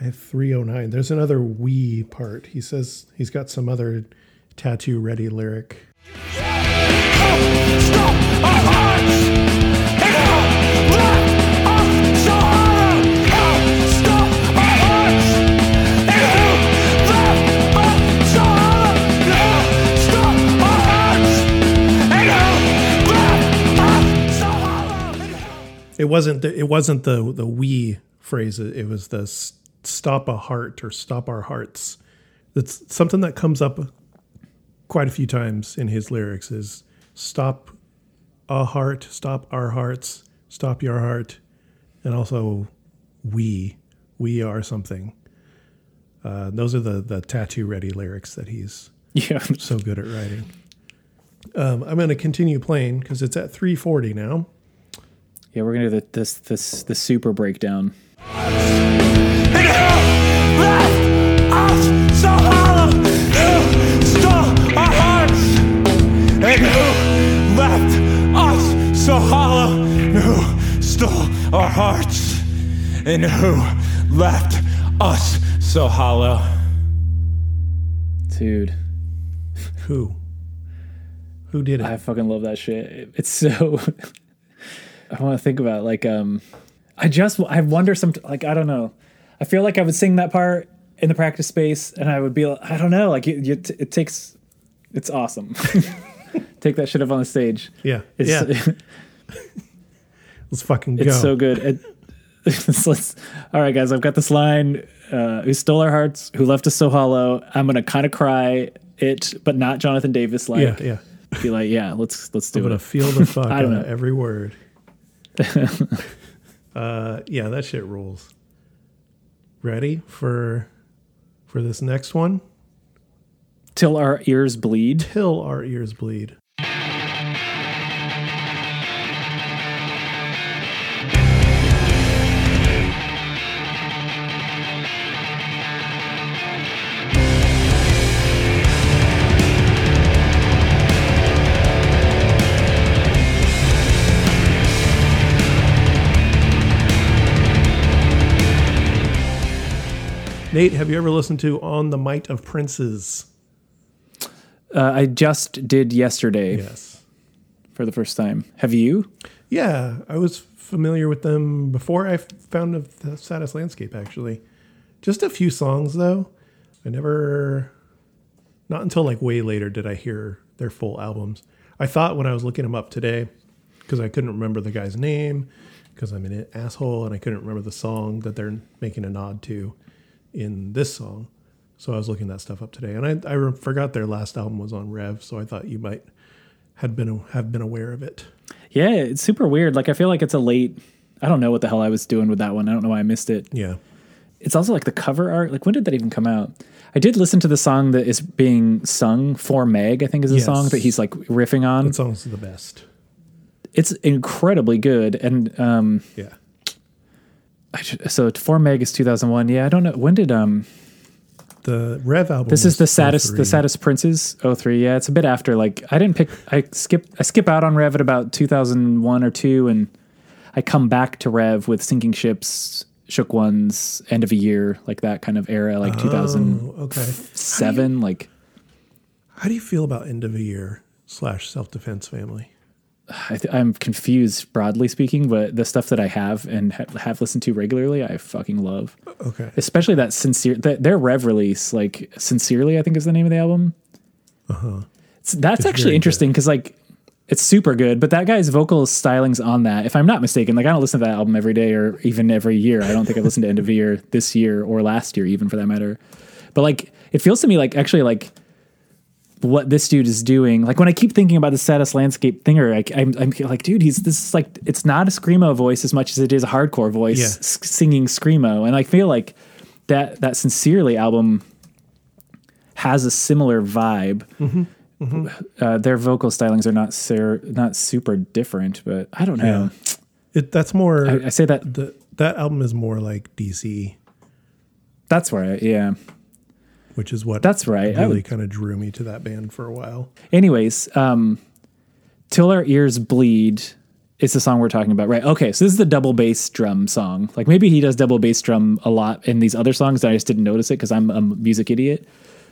I have 309. There's another we part. He says he's got some other tattoo ready lyric. It wasn't the, it wasn't the the we phrase. It it was the stop a heart or stop our hearts. That's something that comes up quite a few times in his lyrics. Is stop a heart, stop our hearts, stop your heart, and also we we are something. Uh, those are the the tattoo ready lyrics that he's yeah. <laughs> so good at writing. Um, I'm going to continue playing because it's at 340 now. Yeah, we're going to do the, this this the super breakdown. And who left us so hollow? Who stole our hearts? And who left us so hollow? Dude, Who? Who did it? I fucking love that shit. It's so. <laughs> I want to think about it, like um, I just I wonder some like I don't know. I feel like I would sing that part in the practice space, and I would be like, I don't know, like it, it, it takes. It's awesome. <laughs> Take that shit up on the stage. yeah. It's, yeah. <laughs> Let's fucking go. It's so good. It, <laughs> let's, let's- all right, guys. I've got this line. Uh, who stole our hearts? Who left us so hollow? I'm gonna kind of cry it, but not Jonathan Davis. Like, yeah, yeah. be like, yeah, let's let's do I'm gonna feel the fuck <laughs> I don't out of know. every word. uh, yeah, that shit rules. Ready for for this next one? Till our ears bleed. Till our ears bleed. Nate, have you ever listened to On the Might of Princes? Uh, I just did yesterday Yes. for the first time. Have you? Yeah, I was familiar with them before I found the- the Saddest Landscape, actually. Just a few songs, though. I never, not until like way later did I hear their full albums. I thought when I was looking them up today, because I couldn't remember the guy's name, because I'm an asshole and I couldn't remember the song that they're making a nod to in this song. So I was looking that stuff up today, and I, I forgot their last album was on Rev, so I thought you might had been have been aware of it. Yeah, it's super weird. Like I feel like it's a late. I don't know what the hell I was doing with that one. I don't know why I missed it. Yeah. It's also like the cover art. Like when did that even come out? I did listen to the song that is being sung for Meg. I think is the Yes. song that he's like riffing on. That song's the best. It's incredibly good. And um, Yeah. I should, so for Meg is 2001. Yeah, I don't know when did um. The Rev album. This is the saddest, 03. the saddest princes. 03. Yeah, it's a bit after. Like I didn't pick. I skip. I skip out on Rev at about 2001 or two, and I come back to Rev with sinking ships, shook ones, end of a year, like that kind of era, like 2007. Oh, okay. Like How do you feel about end of a year slash self defense family? I th- I'm confused, broadly speaking, but the stuff that I have and ha- have listened to regularly, I fucking love. Okay. Especially that sincere, their Rev release, like sincerely, I think is the name of the album. Uh huh. That's Uh-huh. actually interesting because like it's super good. But that guy's vocal stylings on that, if I'm not mistaken, like I don't listen to that album every day or even every year. I don't think I've listened to End of Year this year or last year, even for that matter. But like, it feels to me like actually like what this dude is doing. Like when I keep thinking about the saddest landscape thinger, like I'm, I'm like, dude, he's this is like it's not a screamo voice as much as it is a hardcore voice Yeah. s- singing screamo, and I feel like that that sincerely album has a similar vibe. Uh, their vocal stylings are not ser- not super different, but I don't know. It, that's more. I, I say that the, that album is more like DC, that's right. Yeah. Which is what That's right. Really kind of drew me to that band for a while. Anyways, um, Till Our Ears Bleed is the song we're talking about, right? Okay, so this is the double bass drum song. Like maybe he does double bass drum a lot in these other songs, and I just didn't notice it because I'm a music idiot.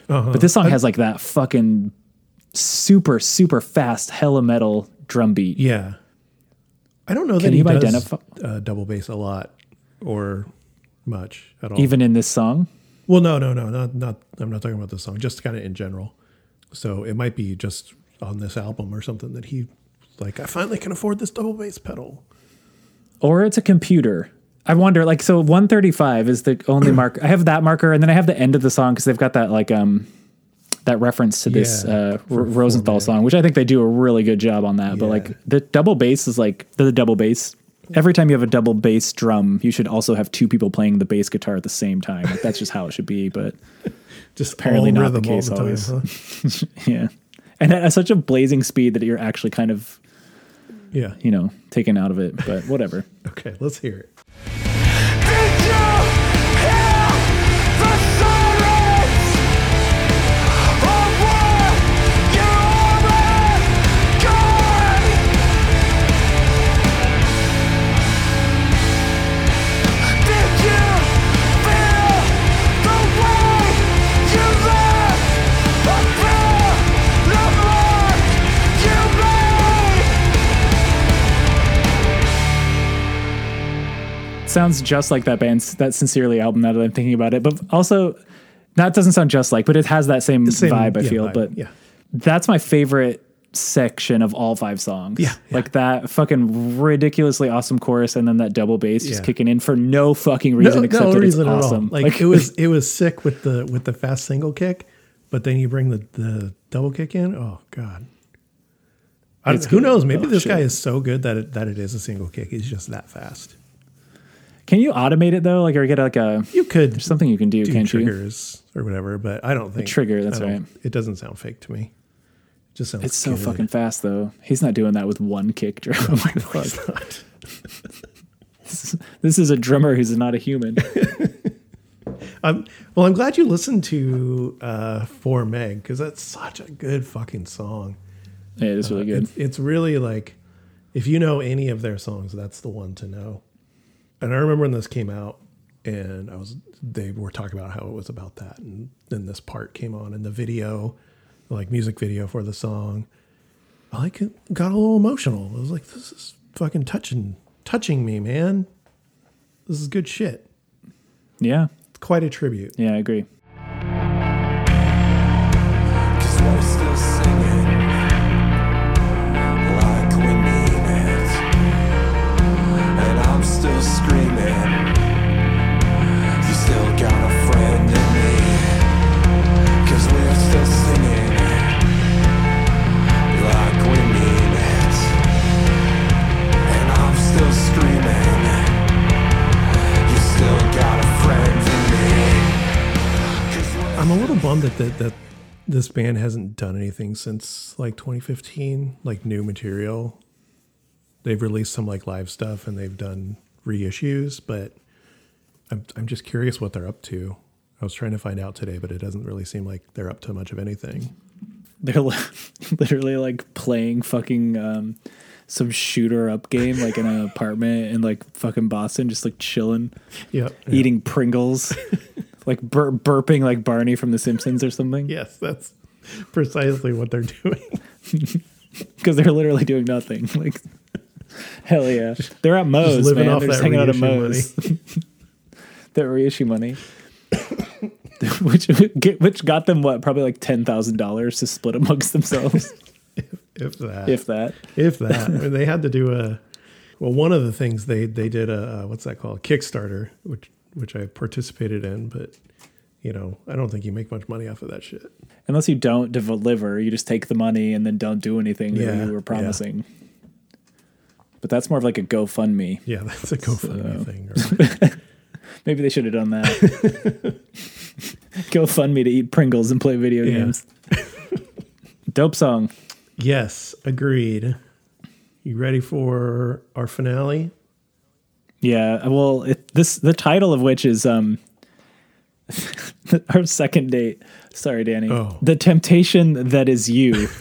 Uh-huh. But this song has like that fucking super, super fast, hella metal drum beat. Yeah, I don't know that Can he you does identify- uh, double bass a lot or much at all. Even in this song, well, no, no, no, not not. I'm not talking about this song. Just kind of in general. So it might be just on this album or something that he like. I finally can afford this double bass pedal. or it's a computer. I wonder, like, so 135 is the only <clears throat> mark. I have that marker, and then I have the end of the song because they've got that like um that reference to this Yeah, uh, R- Rosenthal song, which I think they do a really good job on that. But like the double bass is like the double bass. Every time you have a double bass drum, you should also have two people playing the bass guitar at the same time. Like that's just how it should be. But <laughs> Just Apparently not the case the time, always. huh? <laughs> yeah, and at such a blazing speed that you're actually kind of Yeah. you know taken out of it. But whatever. <laughs> Okay, let's hear it. Sounds just like that band's that sincerely album now that I'm thinking about it. But also that doesn't sound just like, but it has that same, Same- vibe, I yeah, feel. vibe, But yeah. that's my favorite section of all five songs. Yeah, yeah. Like that fucking ridiculously awesome chorus and then that double bass just Yeah. kicking in for no fucking reason except that it's awesome. Like, it was <laughs> it was sick with the with the fast single kick, but then you bring the the double kick in. Oh god. I, who knows? Maybe Oh, this guy is so good that it, that it is a single kick. He's just that fast. Can you automate it though? Like or get like a You could there's something you can do, do can't you? triggers or whatever, but I don't think trigger, that's right. It doesn't sound fake to me. It just sounds. It's so good. fucking fast though. He's not doing that with one kick drum. <laughs> <laughs> Fuck. It's not. This is a drummer who's not a human. <laughs> I'm, well, I'm glad you listened to uh, For Meg because that's such a good fucking song. Yeah, it is really good. It's, it's really like if you know any of their songs, that's the one to know. And I remember when this came out, and I was they were talking about how it was about that, and then this part came on in the video, like music video for the song. I like got a little emotional. I was like, this is fucking touching, touching me, man. This is good shit. Yeah. It's quite a tribute. Yeah, I agree. This band hasn't done anything since like 2015, like new material. They've released some like live stuff and they've done reissues, but I'm I'm just curious what they're up to. I was trying to find out today, but it doesn't really seem like they're up to much of anything. They're <laughs> literally like playing fucking um, some shooter up game, like in an apartment in like fucking Boston, just like chilling, Yeah, eating Pringles, <laughs> like bur- burping like Barney from The Simpsons or something. Yes, that's precisely what they're doing. <laughs> Because they're literally doing nothing. Like, hell yeah. They're at Moe's, living man. off they're just that hanging out at reissue Moe's. <laughs> that reissue money. <coughs> which which got them what probably like ten thousand dollars to split amongst themselves. <laughs> if that. If, that, if that. that. I mean, they had to do a. Well, one of the things they they did a what's that called Kickstarter, which which I participated in, but you know I don't think you make much money off of that shit. Unless you don't deliver, you just take the money and then don't do anything Yeah, that you were promising. But that's more of like a GoFundMe. Yeah, that's a GoFundMe So- thing. <laughs> Right? Maybe they should have done that. <laughs> GoFundMe to eat Pringles and play video Yeah. games. Dope song. yes, agreed. You ready for our finale? Yeah, well, it, this the title of which is um <laughs> our second date. Sorry, Danny. Oh. The temptation that is you. <laughs>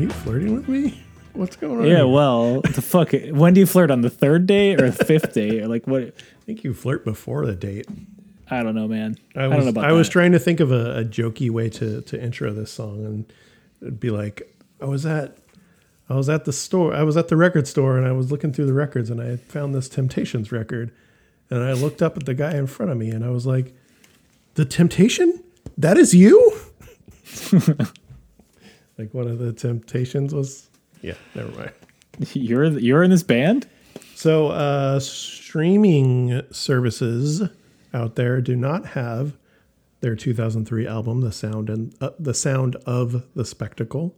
you flirting with me? <laughs> What's going on? yeah, here? well, the fuck. When do you flirt on the third day or the fifth <laughs> day or like what? I think you flirt before the date. I don't know, man. I, I was don't know about I was trying to think of a, a jokey way to to intro this song, and it'd be like, I was at I was at the store, I was at the record store, and I was looking through the records, and I found this Temptations record, and I looked up at the guy in front of me, and I was like, "The Temptation? That is you?" <laughs> like one of the Temptations was. Yeah, never mind. <laughs> You're you're in this band. So, uh, streaming services out there do not have their 2003 album, "The Sound and uh, the Sound of the Spectacle."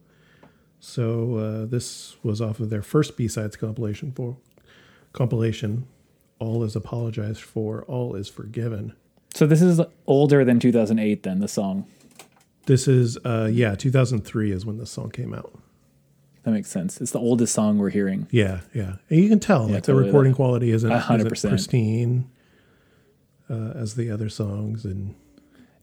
So, uh, this was off of their first B-sides compilation for compilation. All is apologized for, all is forgiven. So this is older than 2008. Then the song This is, uh, yeah, 2003 is when this song came out. that makes sense. It's the oldest song we're hearing. Yeah, yeah, and you can tell like totally. the recording quality isn't, A hundred isn't pristine uh, as the other songs, and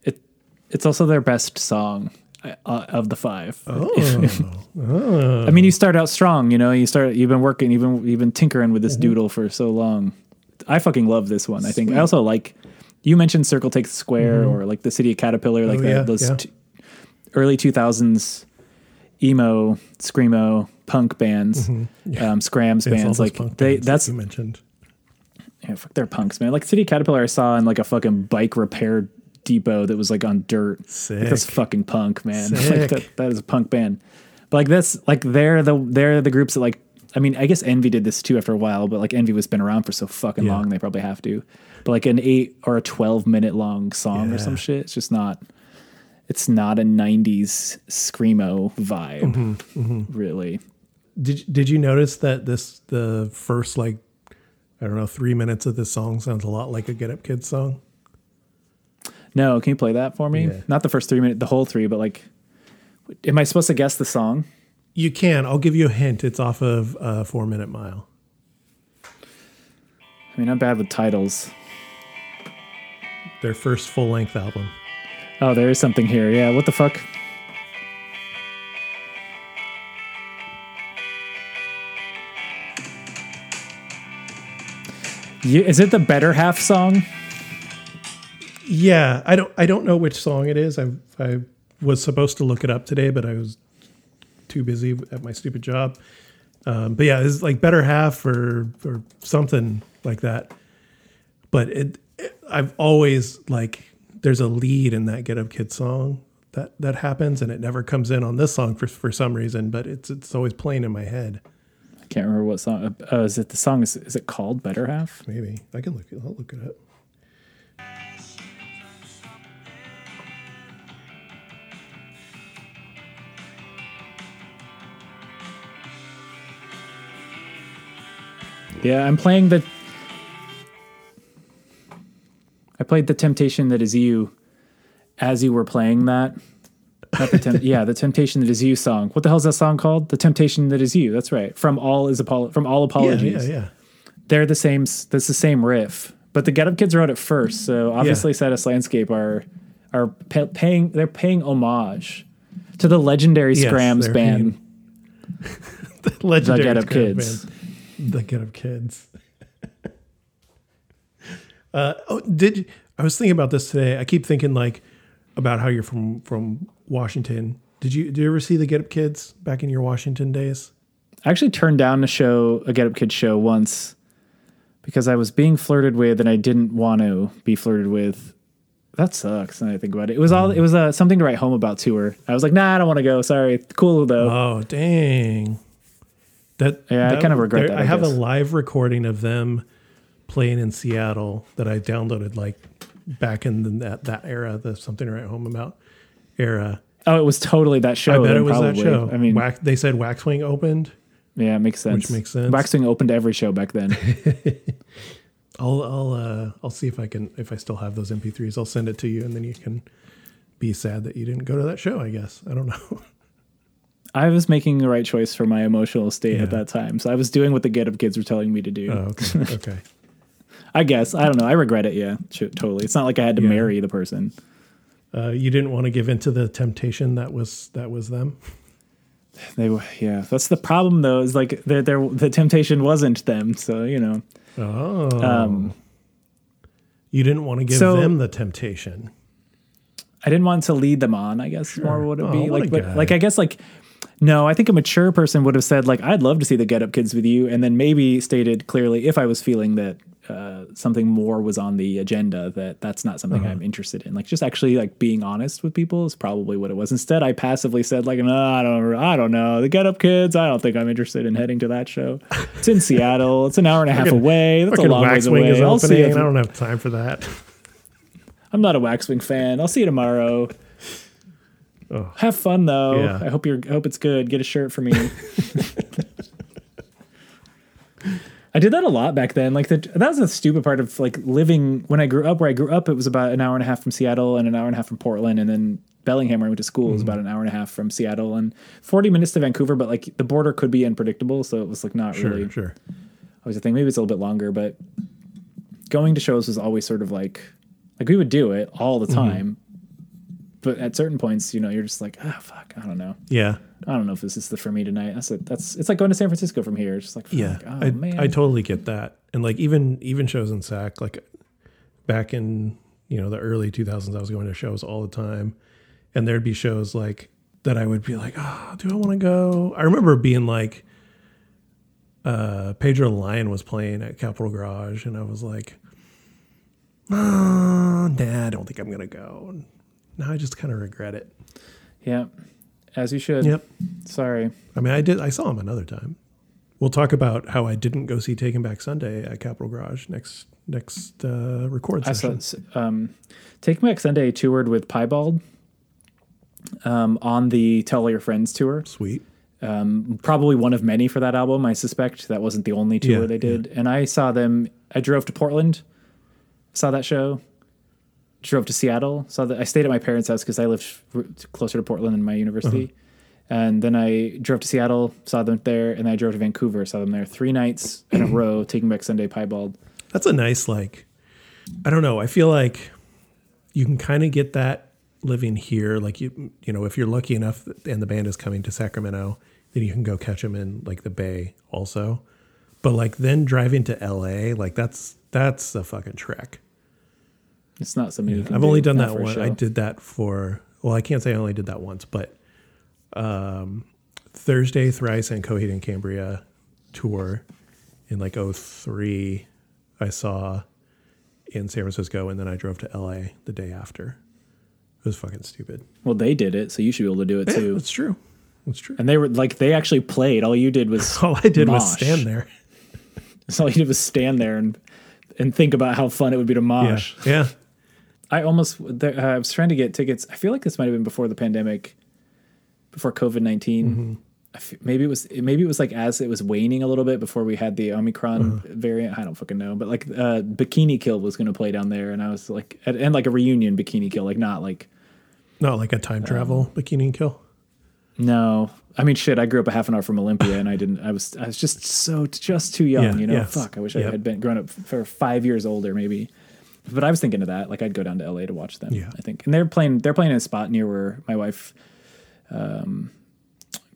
It it's also their best song uh, of the five. <laughs> oh, I mean, you start out strong. You know, you start. You've been working. You've been you've been tinkering with this Mm-hmm. doodle for so long. I fucking love this one. I think I also like. You mentioned Circle Takes Square or like the City of Caterpillar, like Mm-hmm. Oh, the, yeah, those yeah. t- early two thousands emo, screamo, punk bands, um, skramz Mm-hmm. It's bands. Like they bands that that's you mentioned. yeah, fuck, they're punks, man. Like City Caterpillar, I saw in like a fucking bike repair depot that was like on dirt. Like, that's fucking punk, man. <laughs> Like that, that is a punk band. But like that's like they're the they're the groups that like. I mean, I guess Envy did this too after a while, but like Envy was been around for so fucking Yeah. long, they probably have to. But like an eight or a twelve minute long song or some shit, it's just not. It's not a '90s screamo vibe, Mm-hmm, really. Did Did you notice that this the first like I don't know three minutes of this song sounds a lot like a Get Up Kids song? No, can you play that for me? Yeah. Not the first three minutes, the whole three, but like, am I supposed to guess the song? You can. I'll give you a hint. It's off of uh, Four Minute Mile. I mean, I'm bad with titles. Their first full length album. Oh, there is something here. Yeah, what the fuck? You, is it the Better Half song? Yeah, I don't I don't know which song it is. I I was supposed to look it up today, but I was too busy at my stupid job. Um, but yeah, it's like better half or or something like that. But it, it I've always like there's a lead in that Get Up Kid song that that happens, and it never comes in on this song for for some reason. But it's it's always playing in my head. I can't remember what song. Uh, is it the song? Is, is it called Better Half? Maybe I can look it. I'll look it up. Yeah, I'm playing the. I played the Temptation That Is You as you were playing that. The temp- yeah, the Temptation That Is You song. What the hell's that song called? The Temptation That Is You. That's right. From all is apolo- from all apologies. yeah, yeah. They're the same. That's the same riff. But the Get Up Kids wrote it first, so obviously Saddest Landscape are are pa- paying. They're paying homage to the legendary Yes, Skramz band. <laughs> the legendary Get Up Kids. band. The Get Up Kids. Uh, oh, did I was thinking about this today? I keep thinking like about how you're from from Washington. Did you did you ever see the Get Up Kids back in your Washington days? I actually turned down a show, a Get Up Kids show once because I was being flirted with and I didn't want to be flirted with. That sucks. That I think about it. It was all. It was uh, something to write home about tour. I was like, nah, I don't want to go. Sorry. Cool though. Oh dang! That Yeah, I kinda regret there- that, I I have a live recording of them playing in Seattle that I downloaded like back in the, that that era, the something to write home about era. oh, it was totally that show. I bet it was that show. I mean, Wax, they said Waxwing opened. yeah, it makes sense. Which makes sense. Waxwing opened every show back then. <laughs> I'll I'll uh, I'll see if I can if I still have those MP3s. I'll send it to you, and then you can be sad that you didn't go to that show. I guess I don't know. <laughs> I was making the right choice for my emotional state at that time, so I was doing what the Get Up Kids were telling me to do. oh, okay, <laughs> okay. I guess I don't know. I regret it. Yeah, totally. It's not like I had to Yeah. marry the person. Uh, you didn't want to give into the temptation that was that was them. They were, yeah. That's the problem, though. Is like the their the temptation wasn't them. So you know, Oh, um, you didn't want to give so- them the temptation. I didn't want to lead them on. I guess more would it Oh, be like, but like I guess like. No, I think a mature person would have said like, "I'd love to see the Get Up Kids with you," and then maybe stated clearly if I was feeling that uh, something more was on the agenda, that that's not something Uh-huh. I'm interested in. Like just actually like being honest with people is probably what it was. Instead, I passively said like, "No, I don't, I don't know the Get Up Kids. I don't think I'm interested in heading to that show. It's in Seattle. It's an hour and a half Fucking- away. That's a long ways away. is I'll see it. I don't have time for that. <laughs> I'm not a Waxwing fan. I'll see you tomorrow. Have fun though. Oh. Yeah. I hope you're. I hope it's good. Get a shirt for me. <laughs> I did that a lot back then. Like the, that was the stupid part of like living when I grew up. Where I grew up, it was about an hour and a half from Seattle and an hour and a half from Portland, and then Bellingham, where I went to school, Mm-hmm. was about an hour and a half from Seattle and forty minutes to Vancouver. But like the border could be unpredictable, so it was like not Sure, really sure. always a thing. Maybe it's a little bit longer, but going to shows was always sort of like like we would do it all the Mm-hmm. time. But at certain points, you know, you're just like, ah, fuck, I don't know. Yeah, I don't know if this is the for me tonight. That's a, that's it's like going to San Francisco from here. It's just like, yeah. oh I man. I totally get that. And like even even shows in SAC, like back in you know the early 2000s, I was going to shows all the time, and there'd be shows like that I would be like, oh, do I want to go? I remember being like, uh, Pedro Lion was playing at Capitol Garage, and I was like, oh, nah, I don't think I'm gonna go. And now I just kind of regret it. yeah, as you should. Yep. Sorry. I mean, I did. I saw him another time. We'll talk about how I didn't go see Taking Back Sunday at Capitol Garage next next uh, record I saw session. um, Take Back Sunday toured with Piebald um, on the Tell All Your Friends tour. Sweet. probably one of many for that album. I suspect that wasn't the only tour Yeah, they did. Yeah. And I saw them. I drove to Portland, saw that show. Drove to Seattle. Saw that. I stayed at my parents' house because I lived closer to Portland than my university. Uh-huh. And then I drove to Seattle, saw them there, and then I drove to Vancouver, saw them there three nights in a <clears throat> row, taking back Sunday Piebald. That's a nice like. I don't know. I feel like you can kind of get that living here. Like you, you know, if you're lucky enough and the band is coming to Sacramento, then you can go catch them in like the Bay also. But like then driving to LA, like that's that's a fucking trek. It's not something you can. I've do, only done that one. I did that for well, I can't say I only did that once, but um, Thursday Thrice and Coheed and Cambria tour in like 03 I saw in San Francisco and then I drove to LA the day after. It was fucking stupid. Well, they did it, so you should be able to do it Yeah, too. that's true. That's true. And they were like, they actually played. All you did was <laughs> All I did was stand there. <laughs> So all you did was stand there and and think about how fun it would be to Yeah. mosh. Yeah. I almost there, uh, I was trying to get tickets. I feel like this might have been before the pandemic, before COVID 19 Mm-hmm. Maybe it was maybe it was like as it was waning a little bit before we had the Omicron Uh-huh. variant. I don't fucking know, but like uh, Bikini Kill was going to play down there, and I was like, and, and like a reunion Bikini Kill, like not like Not like a time travel Um, bikini kill. no. I mean, shit. I grew up a half an hour from Olympia, and I didn't. I was I was just so just too young, Yeah, you know. yes. Fuck. I wish I had been grown up for five years older, maybe. But I was thinking of that. Like I'd go down to LA to watch them. Yeah. I think, and they're playing. They're playing in a spot near where my wife um,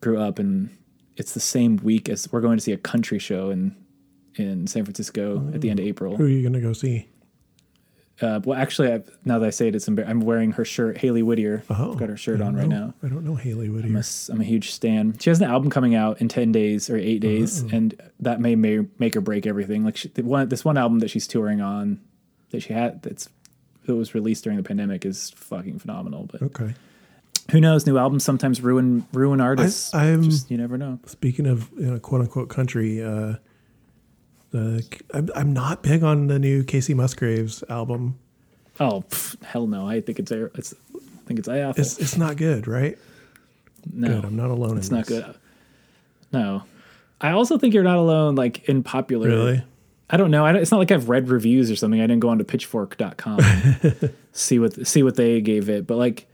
grew up, and it's the same week as we're going to see a country show in in San Francisco at the end of April. Who are you going to go see? Uh, well, actually, i now that I say it, it's embar- I'm wearing her shirt. Hailey Whitters. Oh, I've got her shirt on don't right know- now. I don't know Hailey I'm a, Whitters. I'm a huge stan. She has an album coming out in ten days or eight days, Oh. and that may, may make or break everything. Like she, the one, this one album that she's touring on, that she had that's that was released during the pandemic is fucking phenomenal. But Okay. who knows? New albums sometimes ruin ruin artists. I'm- Just you never know. Speaking of you know, quote unquote country, uh, the I'm, I'm not big on the new Kacey Musgraves album. Oh pff, hell no! I think it's it's I think it's awful. It's it's not good, right? no, Good. I'm not alone. it's not this. good. No, I also think you're not alone. Like in popular, Really? I don't know. I don't, it's not like I've read reviews or something. I didn't go onto Pitchfork.com and <laughs> see what see what they gave it. But like,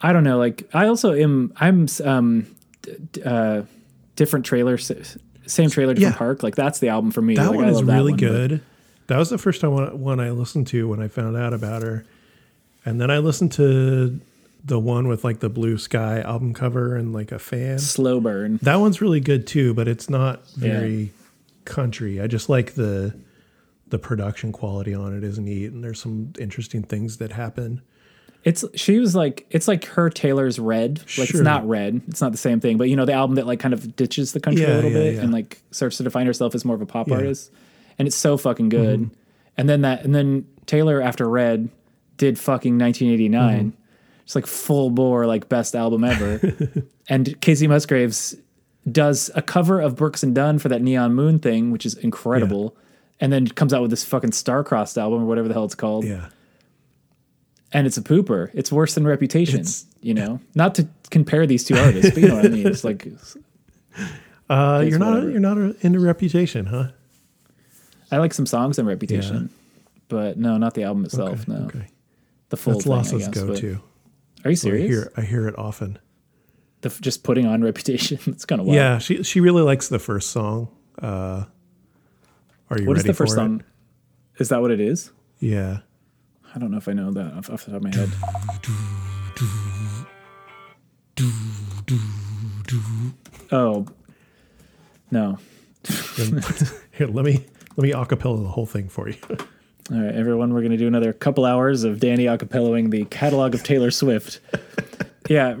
I don't know. Like, I also am. I'm um, d- d- uh, different trailer, same trailer, different Yeah. park. Like that's the album for me. That like, one is really one, but- good. That was the first time one, one I listened to when I found out about her, and then I listened to the one with like the blue sky album cover and like a fan. Slow burn. That one's really good too, but it's not Yeah. Country. I just like the the production quality on it is neat, and there's some interesting things that happen. It's she was like it's like her Taylor's Red. Like Sure. it's not Red. It's not the same thing. But you know the album that like kind of ditches the country Yeah, a little yeah, bit yeah. and like starts to define herself as more of a pop. Mm-hmm. artist. And it's so fucking good. And then that and then Taylor after Red did fucking 1989. Mm-hmm. It's like full bore like best album ever. <laughs> and Kacey Musgraves does a cover of Brooks and Dunn for that Neon Moon thing, which is incredible. And then comes out with this fucking star-crossed album or whatever the hell it's called Yeah, and it's a pooper. It's worse than Reputation. It's- you know, not to compare these two artists, but you know what I mean. It's like <laughs> uh, It's you're not you're not into Reputation, huh? I like some songs on Reputation, but no, not the album itself. Okay, no, okay. the full That's thing. I guess, go to. Are you I serious? hear I hear it often. The, just putting on Reputation. <laughs> it's kind of wild. Yeah, she she really likes the first song. Uh, are you What is the first song? Is that what it is? Yeah. I don't know if I know that off, off the top of my head. Oh, no. <laughs> Here, let me let me acapella the whole thing for you. All right, everyone, we're going to do another couple hours of Danny acapellaing the catalog of Taylor Swift. Yeah,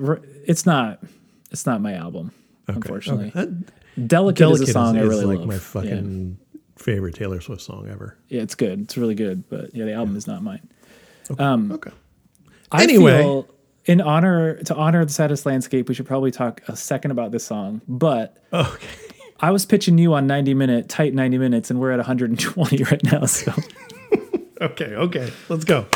it's not it's not my album, unfortunately. Okay. That- Delicate, Delicate is a song is, I really like love. my Yeah. fucking favorite Taylor Swift song ever. Yeah. it's good. It's really good, but yeah, the album is not mine. Um, okay. I Anyway. feel in honor to honor the saddest landscape, we should probably talk a second about this song. But Okay. I was pitching you on 90 minute, tight 90 minutes, and we're at 120 <laughs> right now. So <laughs> Okay. Okay. Let's go.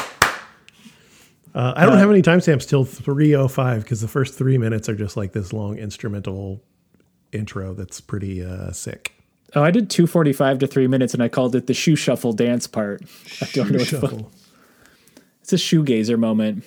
Uh, I don't have any timestamps till 305 because the first three minutes are just like this long instrumental intro that's pretty uh, sick. Oh, I did 245 to three minutes and I called it the shoe shuffle dance part. <laughs> I don't know what. Shuffle. It's a shoegazer moment.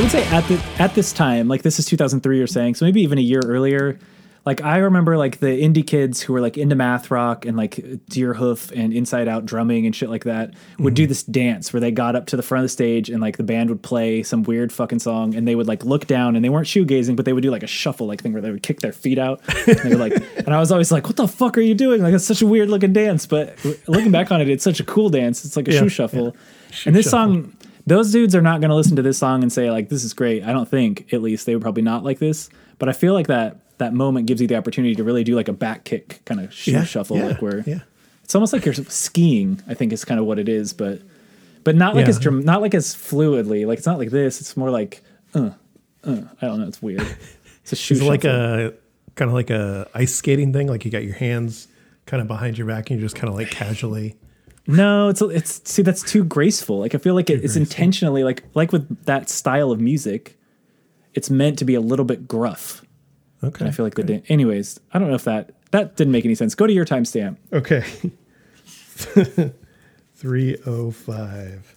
I would say at the at this time, like this is 2003, you're saying, so maybe even a year earlier. Like I remember, like the indie kids who were like into math rock and like Deerhoof and Inside Out drumming and shit like that would do mm-hmm. this dance where they got up to the front of the stage and like the band would play some weird fucking song and they would like look down and they weren't shoegazing, but they would do like a shuffle like thing where they would kick their feet out. and they were like, <laughs> and I was always like, "What the fuck are you doing?" Like it's such a weird looking dance, but looking back on it, it's such a cool dance. It's like a Yeah, shoe shuffle. Shoe and this shuffle. song those dudes are not going to listen to this song and say like this is great i don't think at least they would probably not like this but i feel like that that moment gives you the opportunity to really do like a back kick kind of shoe Yeah, shuffle yeah, like where yeah. it's almost like you're skiing i think is kind of what it is but but not like as dram- not like as fluidly like it's not like this it's more like uh uh i don't know it's weird it's a shoe <laughs> Is it like a kind of like a ice skating thing? Like you got your hands kind of behind your back and you're just kind of like casually. No, it's it's see that's too graceful. Like I feel like it, it's intentionally like like with that style of music, it's meant to be a little bit gruff. Okay. And I feel like the dan- anyways, I don't know if that that didn't make any sense. Go to your timestamp. Okay. <laughs> 305.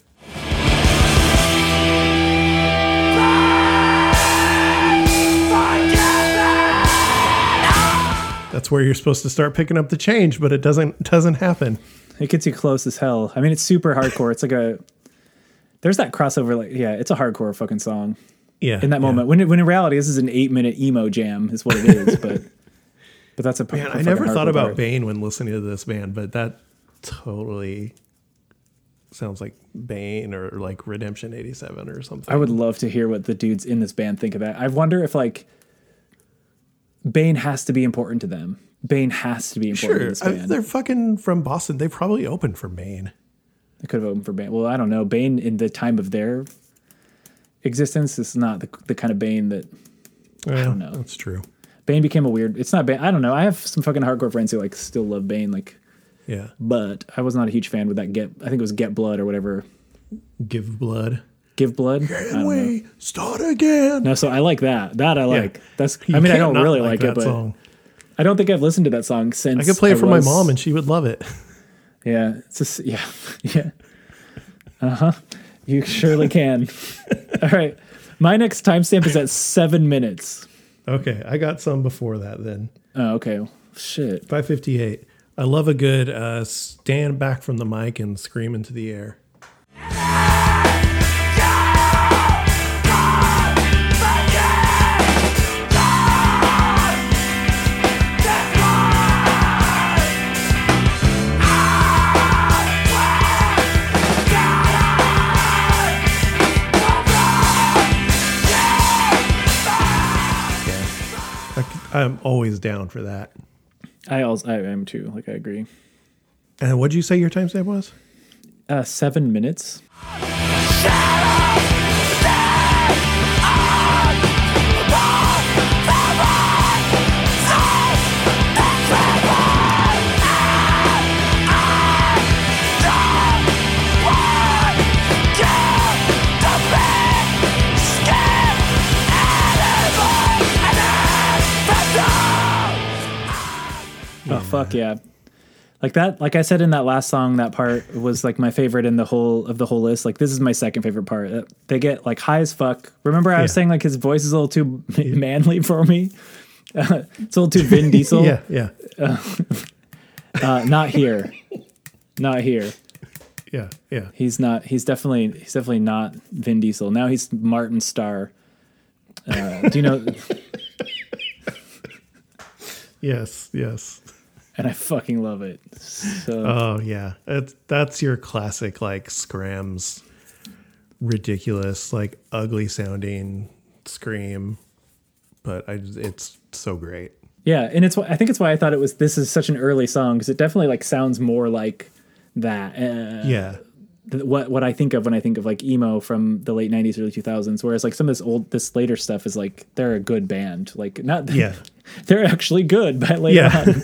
That's where you're supposed to start picking up the change, but it doesn't doesn't happen. It gets you close as hell. I mean, it's super hardcore. It's like a there's that crossover. Like, yeah, it's a hardcore fucking song Yeah. in that yeah. moment. When when in reality, this is an eight minute emo jam, is what it is. but <laughs> but that's a Man, I never thought about part. Bane when listening to this band, but that totally sounds like Bane or like Redemption 87 or something. I would love to hear what the dudes in this band think of that. I wonder if like Bane has to be important to them. Bane has to be important to Sure. this uh, I- they're fucking from Boston. They probably opened for Bane. They could have opened for Bane. Well, I don't know. Bane in the time of their existence is not the, the kind of Bane that I don't know. That's true. Bane became a weird. It's not Bane. I don't know. I have some fucking hardcore friends who like still love Bane, like, Yeah. but I was not a huge fan with that Get. I think it was Get Blood or whatever. Give blood. Give Blood. And don't know. we start again. No, so I like that. That I like. That's. You I mean, I don't really like, it, but song. I don't think I've listened to that song since. I could play it for my mom and she would love it. <laughs> Yeah, it's just yeah, <laughs> yeah. Uh huh. You surely can. <laughs> All right, my next timestamp is at seven minutes. Okay, I got some before that then. Oh, okay. Shit. 558. I love a good uh, stand back from the mic and scream into the air. I'm always down for that. I also I am too. Like I agree. And what did you say your timestamp was? Uh, seven minutes. Oh fuck yeah. Like that, like I said in that last song, that part was like my favorite in the whole of the whole list. Like this is my second favorite part. Uh, They get like high as fuck. Remember I was Yeah. saying like his voice is a little too <laughs> manly for me. Uh, <laughs> it's a little too Vin Diesel. <laughs> Yeah, yeah, Uh, not here. Not here. yeah, yeah. He's not. He's definitely. He's definitely not Vin Diesel. Now he's Martin Starr. Uh, do you know? Yes, yes. And I fucking love it. So Oh yeah, it's, that's your classic like Skramz, ridiculous like ugly sounding scream, but I it's so great. yeah, and it's. I think it's why I thought it was. This is such an early song because it definitely like sounds more like that. Uh, Yeah, th- what what I think of when I think of like emo from the late '90s, early 2000s. Whereas like some of this old, this later stuff is like they're a good band. Like not. yeah, <laughs> they're actually good. But later Yeah. on,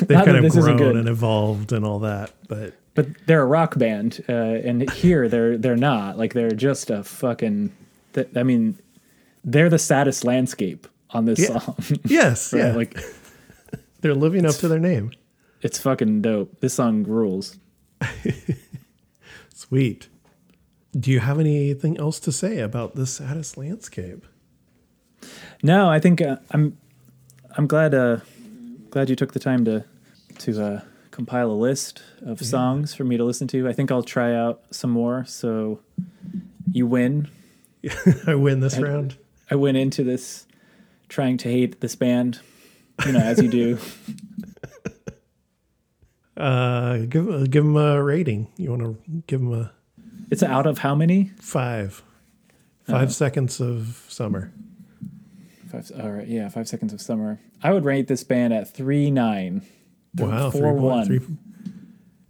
they've kind of grown and evolved and all that, but but they're a rock band, uh, and here they're they're not. Like they're just a fucking. Th- I mean, they're the saddest landscape on this Yeah. song. <laughs> yes, Right? yeah, Like they're living up to their name. it's fucking dope. This song rules. <laughs> Sweet. Do you have anything else to say about the saddest landscape? No, I think uh, I'm. I'm glad. Uh, glad you took the time to to uh, compile a list of songs for me to listen to. I think I'll try out some more. So you win. <laughs> I win this round. I went into this trying to hate this band, you know, as you do. <laughs> Uh, give uh, give them a rating. You want to give them a It's out of how many? five, Uh, five seconds of summer. Five. All right, yeah, five seconds of summer. I would rate this band at three nine. Wow, four three, one. three,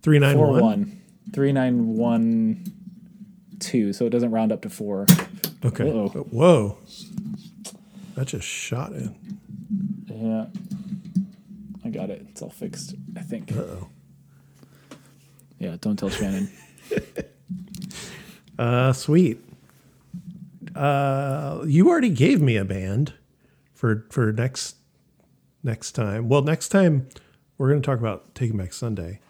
three nine Four one. one. Three nine one two. So it doesn't round up to four. Okay. Uh-oh. Whoa, that just shot in. Yeah. I got it. It's all fixed, I think. Uh-oh. Yeah, don't tell Shannon. <laughs> Uh, sweet. Uh, you already gave me a band for for next next time. Well, next time we're going to talk about Taking Back Sunday.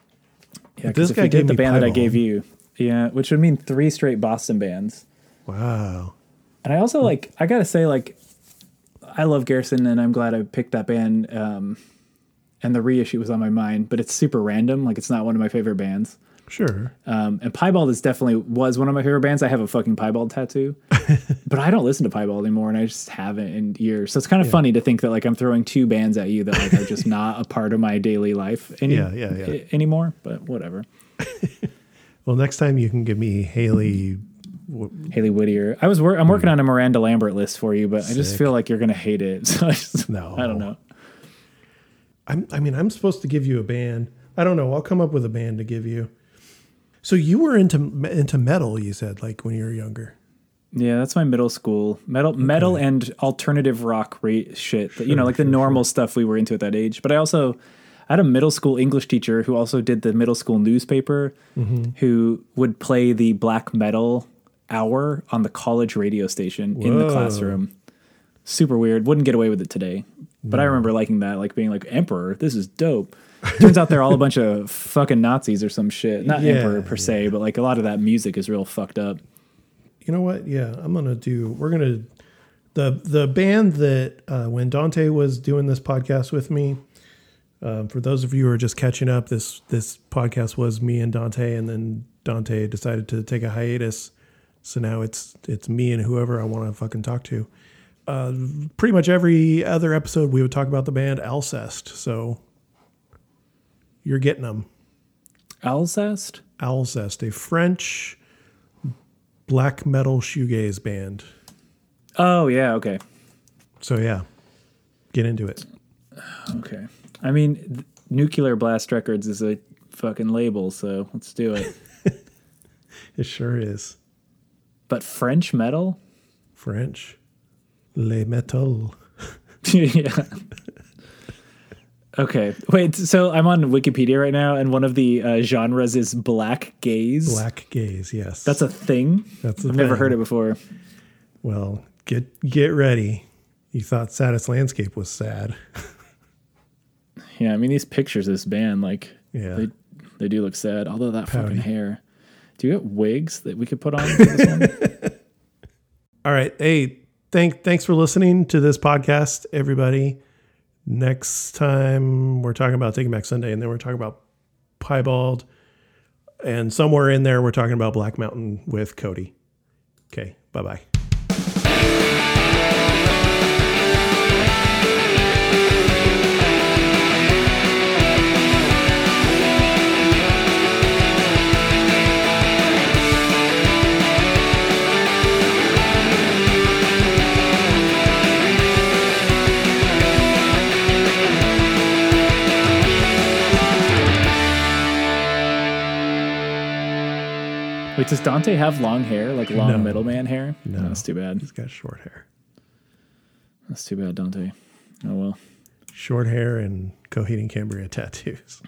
Yeah, This guy gave the band that I gave you, yeah, which would mean three straight Boston bands. Wow. And I also like, I gotta say, like, I love Garrison, and I'm glad I picked that band. Um, and the reissue was on my mind, but it's super random. Like it's not one of my favorite bands. Sure. Um, and Piebald is definitely was one of my favorite bands. I have a fucking Piebald tattoo, <laughs> but I don't listen to Piebald anymore, and I just haven't in years. So it's kind of funny to think that like I'm throwing two bands at you that like are just not a part of my daily life <laughs> any, Yeah, yeah, yeah. a- anymore. But whatever. <laughs> Well, next time you can give me Hailey. Hailey Whitters. I was wor- I'm working on a Miranda Lambert list for you, but I just feel like you're gonna hate it. So I just, No. I don't know. I'm, I mean, I'm supposed to give you a band. I don't know. I'll come up with a band to give you. So you were into into metal, you said, like when you were younger. Yeah, that's my middle school metal, metal and alternative rock rate shit. you know, like the normal stuff we were into at that age. But I also I had a middle school English teacher who also did the middle school newspaper, mm-hmm. who would play the black metal hour on the college radio station in the classroom. Super weird. Wouldn't get away with it today. But I remember liking that, like being like Emperor. This is dope. Turns out they're all a bunch of fucking Nazis or some shit. Not Yeah, Emperor per se, but like a lot of that music is real fucked up. You know what? Yeah, I'm gonna do. We're gonna the the band that uh, when Dante was doing this podcast with me. Um, for those of you who are just catching up, this this podcast was me and Dante, and then Dante decided to take a hiatus. So now it's it's me and whoever I want to fucking talk to. Uh, pretty much every other episode, we would talk about the band Alcest. So you're getting them. Alcest? Alcest, a French black metal shoegaze band. Oh yeah, okay. So yeah, get into it. Okay. I mean, th- Nuclear Blast Records is a fucking label, so let's do it. <laughs> It sure is but French metal? French. Le metal. <laughs> yeah. Okay. Wait, so I'm on Wikipedia right now, and one of the uh, genres is black gaze. Black gaze. Yes, That's a thing? That's a I've never thing. heard it before. well. Get get ready. You thought Saddest Landscape was sad. <laughs> Yeah, I mean, these pictures of this band, like, Yeah. they, they do look sad. Although that Pouty. fucking hair. Do you get wigs that we could put on for this one? <laughs> <laughs> All right. Hey, thank thanks for listening to this podcast, everybody. Next time we're talking about Taking Back Sunday, and then we're talking about Piebald, and somewhere in there we're talking about Black Mountain with Cody. Okay. Bye bye. Wait, does Dante have long hair, like long No. middleman hair? No. That's too bad. He's got short hair. That's too bad, Dante. Oh well. Short hair and Coheed and Cambria tattoos.